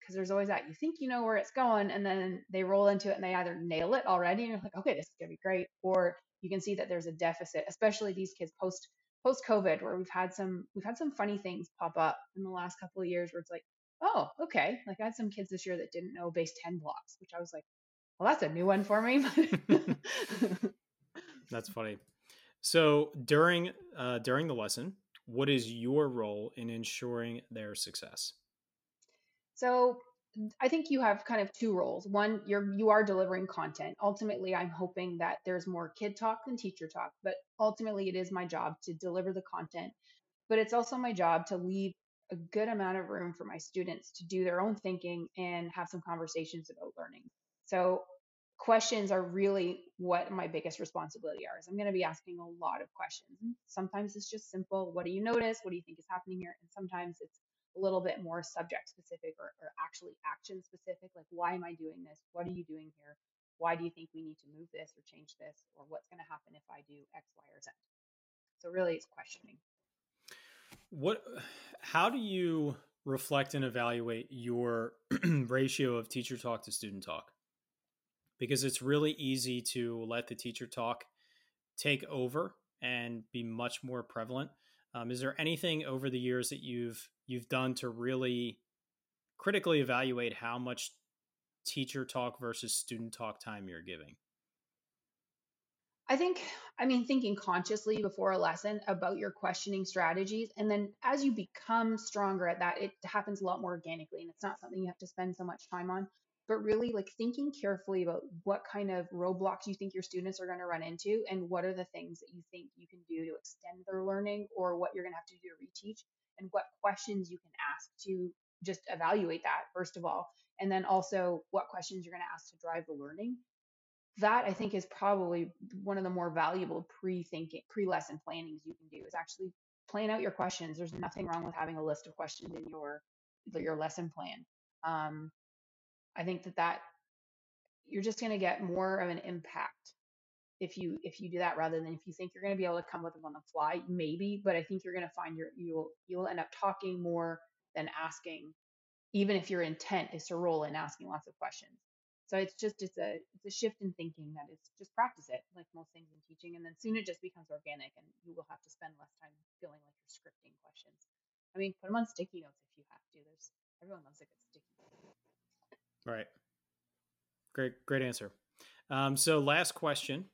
Because there's always that you think you know where it's going, and then they roll into it and they either nail it already, and you're like, okay, this is gonna be great, or you can see that there's a deficit, especially these kids post post COVID, where we've had some we've had some funny things pop up in the last couple of years, where it's like, oh, okay, like I had some kids this year that didn't know base ten blocks, which I was like, well, that's a new one for me. That's funny. So during uh, during the lesson, what is your role in ensuring their success? So I think you have kind of two roles. One, you're you are delivering content. Ultimately, I'm hoping that there's more kid talk than teacher talk, but ultimately it is my job to deliver the content. But it's also my job to leave a good amount of room for my students to do their own thinking and have some conversations about learning. So questions are really what my biggest responsibility are. Is I'm going to be asking a lot of questions. Sometimes it's just simple, what do you notice? What do you think is happening here? And sometimes it's a little bit more subject specific or, or actually action specific like why am i doing this? What are you doing here? Why do you think we need to move this or change this? Or what's going to happen if i do x y or z? So really it's questioning. What how do you reflect and evaluate your ratio of teacher talk to student talk? Because it's really easy to let the teacher talk take over and be much more prevalent. Um, is there anything over the years that you've you've done to really critically evaluate how much teacher talk versus student talk time you're giving? I think, I mean, thinking consciously before a lesson about your questioning strategies. And then as you become stronger at that, it happens a lot more organically and it's not something you have to spend so much time on. But really, like thinking carefully about what kind of roadblocks you think your students are going to run into and what are the things that you think you can do to extend their learning or what you're going to have to do to reteach and what questions you can ask to just evaluate that, first of all. And then also what questions you're going to ask to drive the learning that I think is probably one of the more valuable pre-thinking, pre-lesson plannings you can do is actually plan out your questions. There's nothing wrong with having a list of questions in your your lesson plan. Um, I think that that you're just going to get more of an impact if you if you do that rather than if you think you're going to be able to come with them on the fly. Maybe, but I think you're going to find your you'll you'll end up talking more than asking, even if your intent is to roll in asking lots of questions. So it's just it's a it's a shift in thinking that is just practice it like most things in teaching, and then soon it just becomes organic, and you will have to spend less time feeling like you're scripting questions. I mean, put them on sticky notes if you have to. There's everyone loves a good sticky note. Right. Great, great answer. Um, so, last question: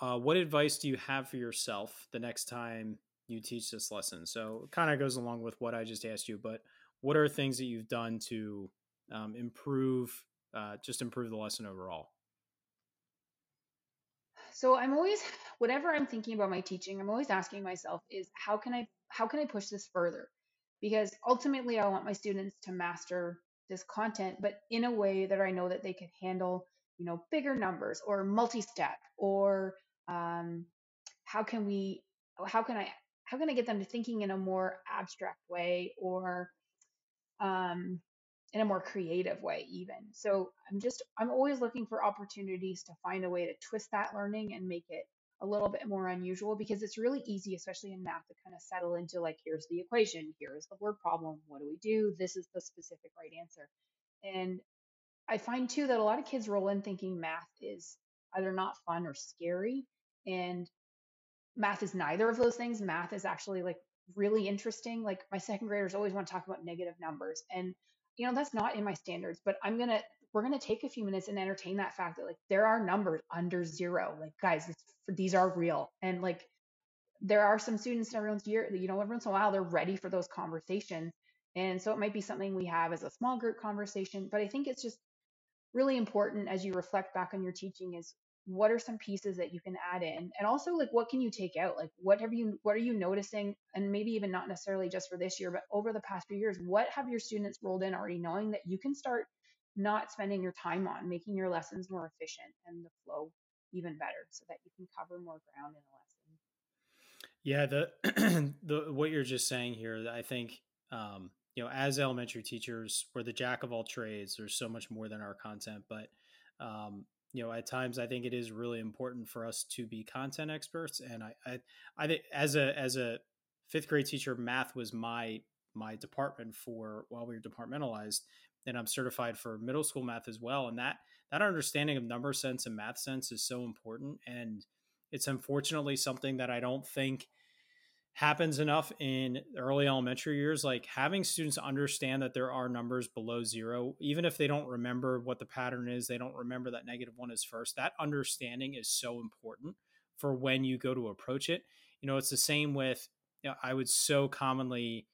uh, What advice do you have for yourself the next time you teach this lesson? So, it kind of goes along with what I just asked you, but what are things that you've done to um, improve, uh, just improve the lesson overall? So I'm always, whatever I'm thinking about my teaching, I'm always asking myself is how can I how can I push this further? Because ultimately, I want my students to master this content, but in a way that I know that they can handle you know, bigger numbers or multi-step or um, how can we, how can I, how can I get them to thinking in a more abstract way or um, in a more creative way even? So i'm just i'm always looking for opportunities to find a way to twist that learning and make it a little bit more unusual because it's really easy especially in math to kind of settle into like here's the equation here's the word problem what do we do this is the specific right answer. And i find too that a lot of kids roll in thinking math is either not fun or scary and math is neither of those things math is actually like really interesting like my second graders always want to talk about negative numbers and you know, that's not in my standards, but I'm going to, we're going to take a few minutes and entertain that fact that like there are numbers under zero. Like, guys, these are real. And like, there are some students in everyone's year, you know, every once in a while they're ready for those conversations. And so it might be something we have as a small group conversation, but I think it's just really important as you reflect back on your teaching is what are some pieces that you can add in? And also like what can you take out? Like what have you what are you noticing? And maybe even not necessarily just for this year but over the past few years what have your students rolled in already knowing that you can start not spending your time on making your lessons more efficient and the flow even better so that you can cover more ground in a lesson? Yeah the the what you're just saying here i think um you know as elementary teachers we're the jack of all trades there's so much more than our content but um, you know, at times I think it is really important for us to be content experts. And I, I, I think as a as a fifth grade teacher, math was my my department for while we were departmentalized, and I'm certified for middle school math as well. And that that understanding of number sense and math sense is so important. And it's unfortunately something that I don't think happens enough in early elementary years like having students understand that there are numbers below zero even if they don't remember what the pattern is they don't remember that negative one is first that understanding is so important for when you go to approach it. You know it's the same with you know, i would so commonly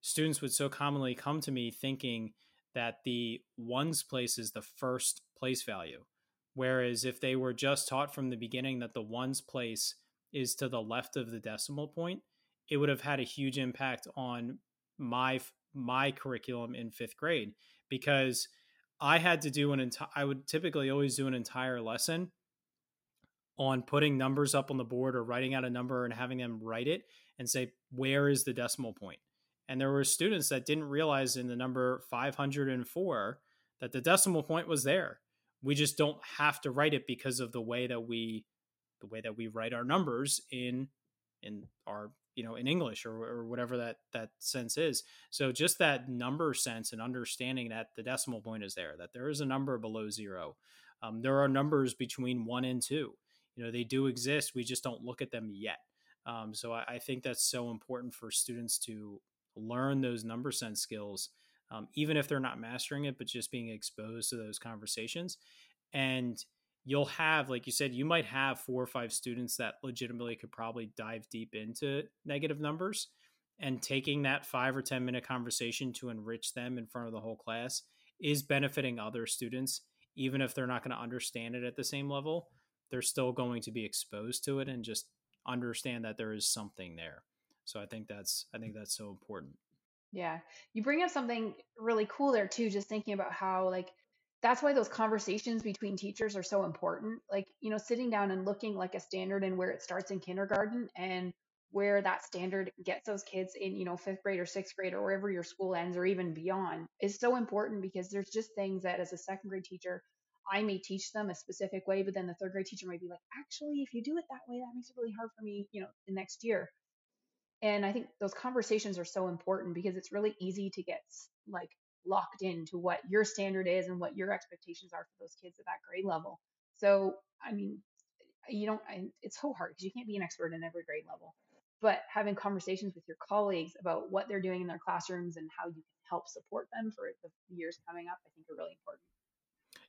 students would so commonly come to me thinking that the ones place is the first place value whereas if they were just taught from the beginning that the ones place is to the left of the decimal point it would have had a huge impact on my my curriculum in fifth grade because I had to do an entire. I would typically always do an entire lesson on putting numbers up on the board or writing out a number and having them write it and say where is the decimal point. And there were students that didn't realize in the number 504 that the decimal point was there. We just don't have to write it because of the way that we the way that we write our numbers in in our you know in english or, or whatever that that sense is. So just that number sense and understanding that the decimal point is there that there is a number below zero. Um, there are numbers between one and two. You know they do exist we just don't look at them yet. Um, so I, I, think that's so important for students to learn those number sense skills um, even if they're not mastering it but just being exposed to those conversations. And you'll have like you said you might have four or five students that legitimately could probably dive deep into negative numbers and taking that five or ten minute conversation to enrich them in front of the whole class is benefiting other students. Even if they're not going to understand it at the same level they're still going to be exposed to it and just understand that there is something there. So i think that's i think that's so important. Yeah. You bring up something really cool there too just thinking about how like that's why those conversations between teachers are so important. Like, you know, sitting down and looking like a standard and where it starts in kindergarten and where that standard gets those kids in, you know, fifth grade or sixth grade or wherever your school ends or even beyond is so important because there's just things that as a second grade teacher, I may teach them a specific way, but then the third grade teacher might be like, actually, if you do it that way, that makes it really hard for me, you know, the next year. And I think those conversations are so important because it's really easy to get like locked into what your standard is and what your expectations are for those kids at that grade level. So, I mean, you don't, I, it's so hard because you can't be an expert in every grade level. But having conversations with your colleagues about what they're doing in their classrooms and how you can help support them for the years coming up, I think are really important.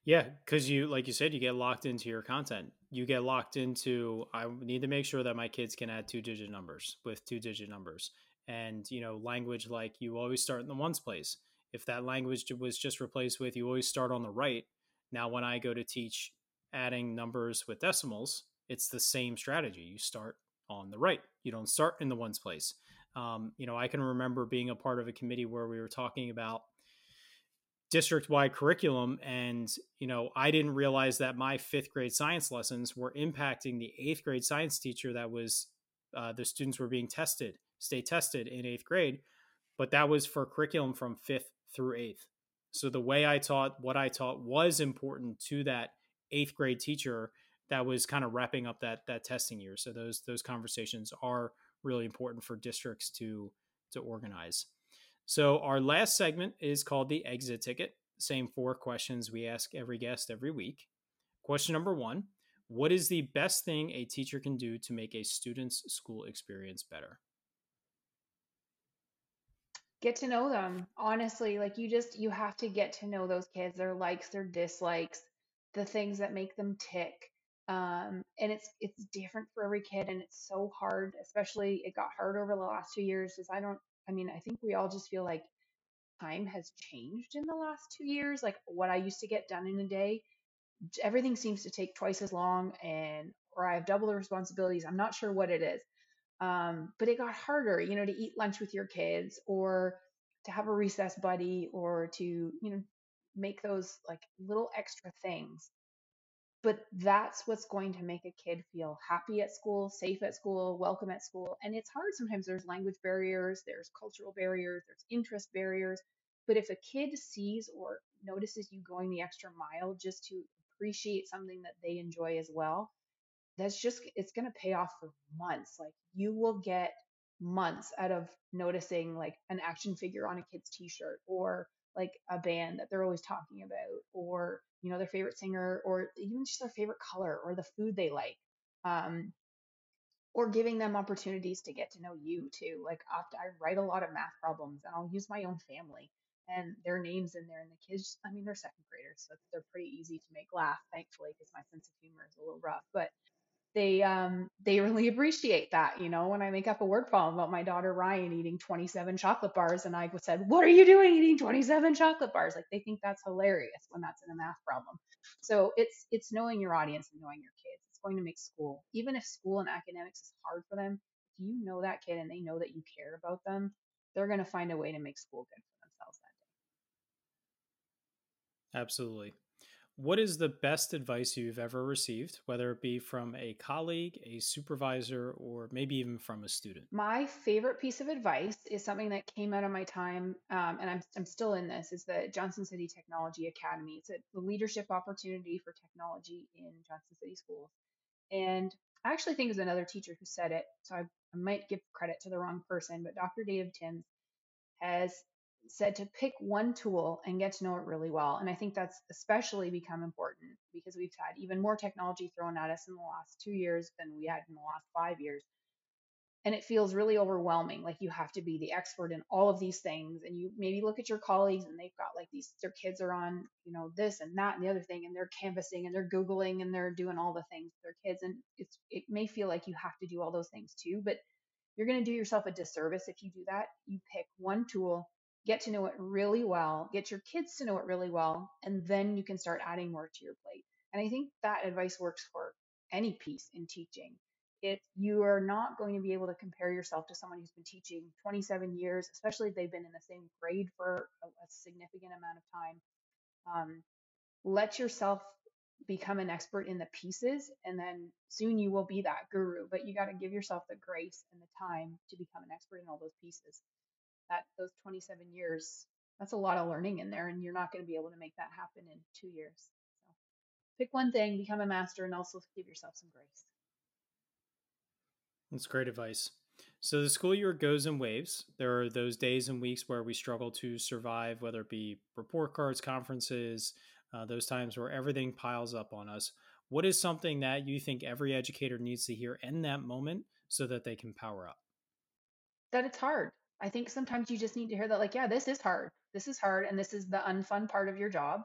Yeah, because you, like you said, you get locked into your content. You get locked into, I need to make sure that my kids can add two digit numbers with two digit numbers. And, you know, language like you always start in the ones place if that language was just replaced with you always start on the right now when i go to teach adding numbers with decimals it's the same strategy you start on the right you don't start in the ones place um, you know i can remember being a part of a committee where we were talking about district wide curriculum. And, you know, I didn't realize that my fifth grade science lessons were impacting the eighth grade science teacher that was, uh, the students were being tested, state tested in eighth grade. But that was for curriculum from fifth through eighth. So the way I taught, what I taught was important to that eighth grade teacher that was kind of wrapping up that that testing year. So those those conversations are really important for districts to to organize. So our last segment is called the exit ticket. Same four questions we ask every guest every week. Question number 1, what is the best thing a teacher can do to make a student's school experience better? Get to know them. Honestly, like you just you have to get to know those kids, their likes, their dislikes, the things that make them tick um, and it's it's different for every kid and it's so hard especially it got hard over the last two years because i don't i mean i think we all just feel like time has changed in the last two years like what i used to get done in a day everything seems to take twice as long and or i have double the responsibilities i'm not sure what it is um, but it got harder you know to eat lunch with your kids or to have a recess buddy or to you know make those like little extra things but that's what's going to make a kid feel happy at school, safe at school, welcome at school. And it's hard sometimes there's language barriers, there's cultural barriers, there's interest barriers. But if a kid sees or notices you going the extra mile just to appreciate something that they enjoy as well, that's just it's going to pay off for months. Like you will get months out of noticing like an action figure on a kid's t-shirt or like a band that they're always talking about or you know their favorite singer or even just their favorite color or the food they like um, or giving them opportunities to get to know you too like i write a lot of math problems and i'll use my own family and their names in there and the kids i mean they're second graders so they're pretty easy to make laugh thankfully because my sense of humor is a little rough but they um they really appreciate that you know when i make up a word problem about my daughter ryan eating 27 chocolate bars and i said what are you doing eating 27 chocolate bars? Like they think that's hilarious when that's in a math problem. So it's it's knowing your audience and knowing your kids. It's going to make school even if school and academics is hard for them if you know that kid and they know that you care about them they're going to find a way to make school good for themselves that day. Absolutely what is the best advice you've ever received, whether it be from a colleague, a supervisor, or maybe even from a student? My favorite piece of advice is something that came out of my time, um, and I'm, I'm still in this, is the Johnson City Technology Academy. It's a leadership opportunity for technology in Johnson City schools. And I actually think it was another teacher who said it, so I, I might give credit to the wrong person, but Dr. David Timms has said to pick one tool and get to know it really well. And I think that's especially become important because we've had even more technology thrown at us in the last two years than we had in the last five years. And it feels really overwhelming. Like you have to be the expert in all of these things. And you maybe look at your colleagues and they've got like these, their kids are on, you know, this and that and the other thing, and they're canvassing and they're Googling and they're doing all the things with their kids. And it's, it may feel like you have to do all those things too, but you're going to do yourself a disservice if you do that. You pick one tool get to know it really well, get your kids to know it really well, and then you can start adding more to your plate. And I think that advice works for any piece in teaching. If you are not going to be able to compare yourself to someone who's been teaching 27 years, especially if they've been in the same grade for a, a significant amount of time, um, let yourself become an expert in the pieces and then soon you will be that guru but you got to give yourself the grace and the time to become an expert in all those pieces that those 27 years that's a lot of learning in there and you're not going to be able to make that happen in two years. So pick one thing become a master and also give yourself some grace. That's great advice. So the school year goes in waves. There are those days and weeks where we struggle to survive whether it be report cards conferences uh, those times where everything piles up on us. What is something that you think every educator needs to hear in that moment so that they can power up? That it's hard I think sometimes you just need to hear that, like, yeah, this is hard. This is hard. And this is the unfun part of your job.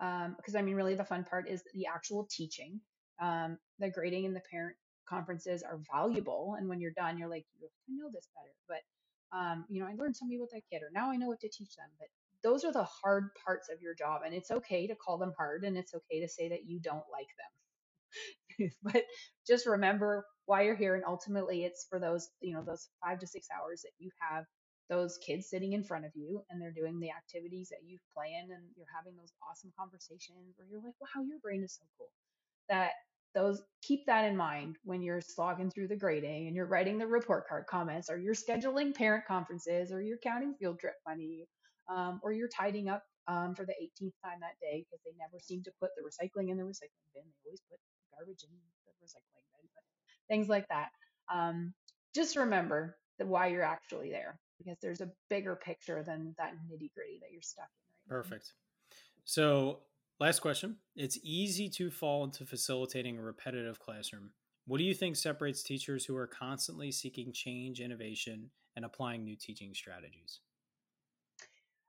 Um, because I mean, really, the fun part is the actual teaching. Um, the grading and the parent conferences are valuable. And when you're done, you're like, I know this better. But, um, you know, I learned something about that kid, or now I know what to teach them. But those are the hard parts of your job. And it's okay to call them hard and it's okay to say that you don't like them. but just remember why you're here and ultimately it's for those you know those five to six hours that you have those kids sitting in front of you and they're doing the activities that you've planned and you're having those awesome conversations where you're like, wow, your brain is so cool. That those keep that in mind when you're slogging through the grading and you're writing the report card comments or you're scheduling parent conferences or you're counting field trip money um, or you're tidying up um, for the 18th time that day because they never seem to put the recycling in the recycling bin. They always put garbage in the recycling bin, but things like that. Um, just remember that why you're actually there because there's a bigger picture than that nitty gritty that you're stuck in right Perfect. Now. So, last question. It's easy to fall into facilitating a repetitive classroom. What do you think separates teachers who are constantly seeking change, innovation, and applying new teaching strategies?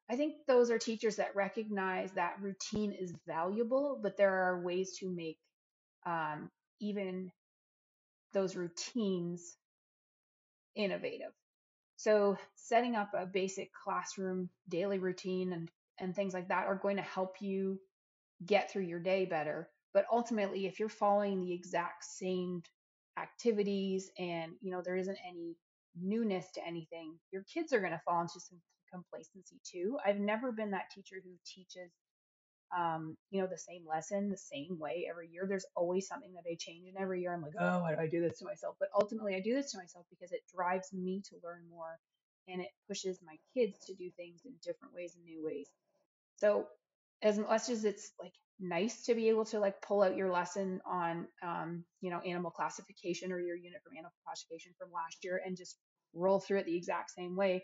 I think those are teachers that recognize that routine is valuable, but there are ways to make um, even those routines innovative. So setting up a basic classroom daily routine and, and things like that are going to help you get through your day better. But ultimately, if you're following the exact same activities and you know there isn't any newness to anything, your kids are going to fall into some complacency too. I've never been that teacher who teaches um, you know, the same lesson the same way every year. There's always something that I change, and every year I'm like, oh, why do I do this to myself? But ultimately, I do this to myself because it drives me to learn more, and it pushes my kids to do things in different ways and new ways. So, as much as it's like nice to be able to like pull out your lesson on, um, you know, animal classification or your unit from animal classification from last year and just roll through it the exact same way,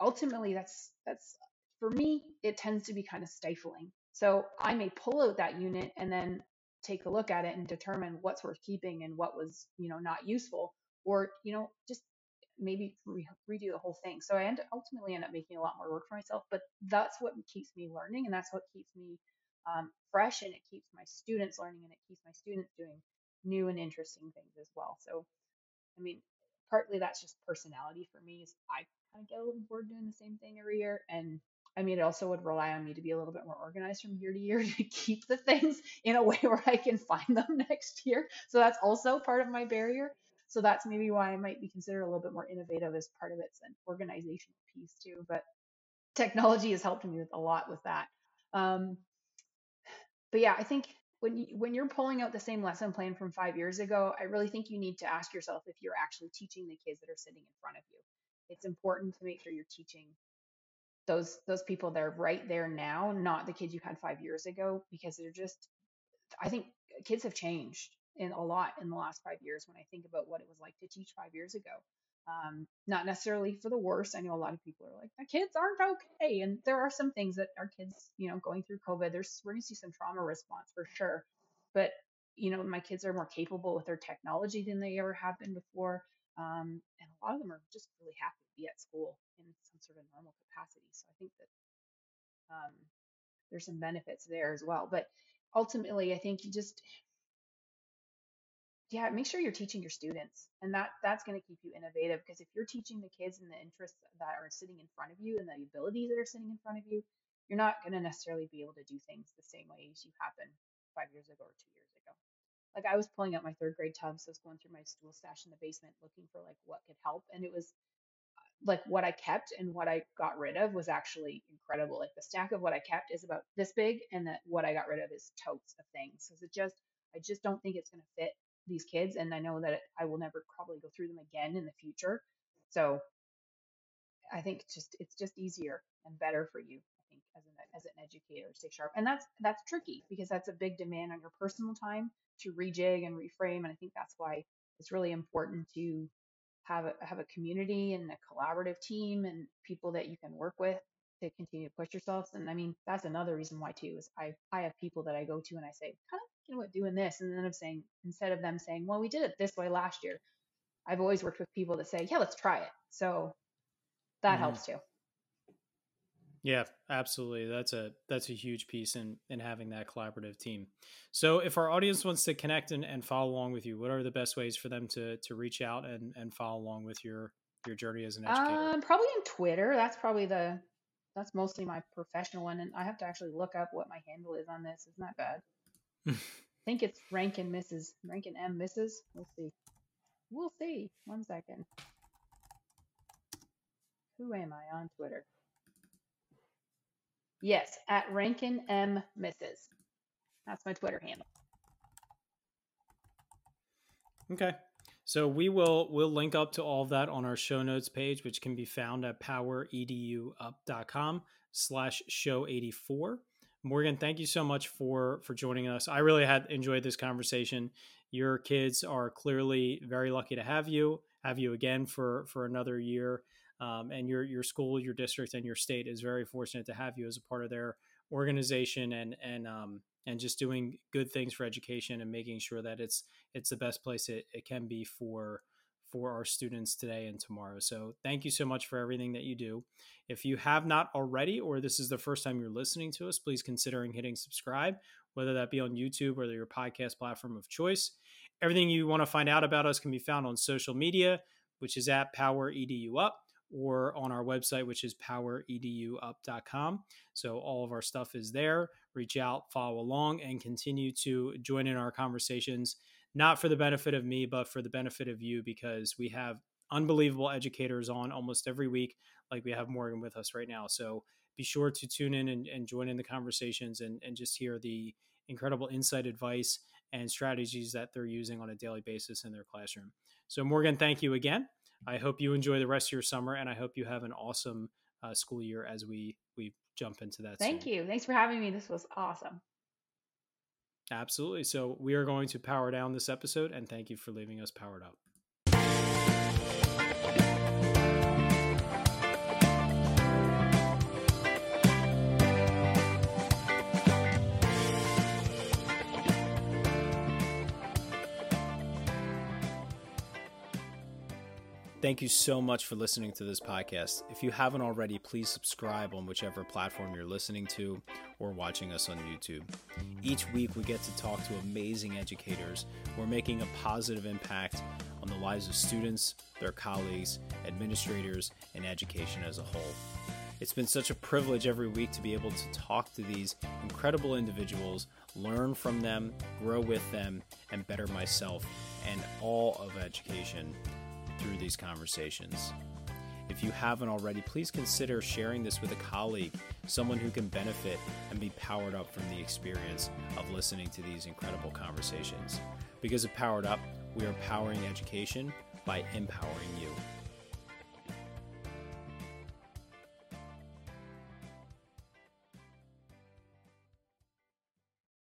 ultimately, that's that's for me, it tends to be kind of stifling so I may pull out that unit and then take a look at it and determine what's worth keeping and what was, you know, not useful, or you know, just maybe re- redo the whole thing. So I end ultimately end up making a lot more work for myself, but that's what keeps me learning, and that's what keeps me um, fresh, and it keeps my students learning, and it keeps my students doing new and interesting things as well. So, I mean, partly that's just personality for me. Is I kind of get a little bored doing the same thing every year, and I mean, it also would rely on me to be a little bit more organized from year to year to keep the things in a way where I can find them next year. So that's also part of my barrier. So that's maybe why I might be considered a little bit more innovative as part of it's an organizational piece too. But technology has helped me a lot with that. Um, but yeah, I think when you, when you're pulling out the same lesson plan from five years ago, I really think you need to ask yourself if you're actually teaching the kids that are sitting in front of you. It's important to make sure you're teaching those those people that are right there now, not the kids you had five years ago, because they're just. I think kids have changed in a lot in the last five years. When I think about what it was like to teach five years ago, um, not necessarily for the worse. I know a lot of people are like, the kids aren't okay, and there are some things that our kids, you know, going through COVID, there's we're gonna see some trauma response for sure, but you know, my kids are more capable with their technology than they ever have been before. Um, and a lot of them are just really happy to be at school in some sort of normal capacity. So I think that um, there's some benefits there as well. But ultimately, I think you just yeah, make sure you're teaching your students, and that that's going to keep you innovative. Because if you're teaching the kids and the interests that are sitting in front of you and the abilities that are sitting in front of you, you're not going to necessarily be able to do things the same way as you been five years ago or two years ago. Like I was pulling out my third grade tubs, so I was going through my stool stash in the basement looking for like what could help, and it was like what I kept and what I got rid of was actually incredible. Like the stack of what I kept is about this big, and that what I got rid of is totes of things. So it just, I just don't think it's going to fit these kids, and I know that it, I will never probably go through them again in the future. So I think just it's just easier and better for you. I think as an as an educator, stay sharp, and that's that's tricky because that's a big demand on your personal time to rejig and reframe, and I think that's why it's really important to have a, have a community and a collaborative team and people that you can work with to continue to push yourselves. And I mean, that's another reason why too is I I have people that I go to and I say, kind of you know what, doing this, and then I'm saying instead of them saying, well, we did it this way last year, I've always worked with people that say, yeah, let's try it. So that mm-hmm. helps too. Yeah, absolutely. That's a that's a huge piece in in having that collaborative team. So if our audience wants to connect and, and follow along with you, what are the best ways for them to to reach out and, and follow along with your your journey as an educator? Um, probably on Twitter. That's probably the that's mostly my professional one, and I have to actually look up what my handle is on this. It's not bad. I think it's Rankin Mrs. Rankin M Mrs. We'll see. We'll see. One second. who am I on Twitter? Yes, at Rankin M Mrs. That's my Twitter handle. Okay. So we will we'll link up to all of that on our show notes page, which can be found at poweredup.com slash show 84. Morgan, thank you so much for for joining us. I really had enjoyed this conversation. Your kids are clearly very lucky to have you, have you again for for another year. Um, and your your school, your district, and your state is very fortunate to have you as a part of their organization and and um, and just doing good things for education and making sure that it's it's the best place it, it can be for for our students today and tomorrow. So thank you so much for everything that you do. If you have not already, or this is the first time you're listening to us, please considering hitting subscribe, whether that be on YouTube or your podcast platform of choice. Everything you want to find out about us can be found on social media, which is at Power EDU Up or on our website, which is poweredup.com. So all of our stuff is there. Reach out, follow along, and continue to join in our conversations, not for the benefit of me, but for the benefit of you, because we have unbelievable educators on almost every week, like we have Morgan with us right now. So be sure to tune in and, and join in the conversations and, and just hear the incredible insight, advice, and strategies that they're using on a daily basis in their classroom. So, Morgan, thank you again. I hope you enjoy the rest of your summer, and I hope you have an awesome uh, school year as we we jump into that. Thank soon. you. Thanks for having me. This was awesome. Absolutely. So we are going to power down this episode, and thank you for leaving us powered up. Thank you so much for listening to this podcast. If you haven't already, please subscribe on whichever platform you're listening to or watching us on YouTube. Each week, we get to talk to amazing educators who are making a positive impact on the lives of students, their colleagues, administrators, and education as a whole. It's been such a privilege every week to be able to talk to these incredible individuals, learn from them, grow with them, and better myself and all of education through these conversations. If you haven't already, please consider sharing this with a colleague, someone who can benefit and be powered up from the experience of listening to these incredible conversations. Because of Powered Up, we are powering education by empowering you.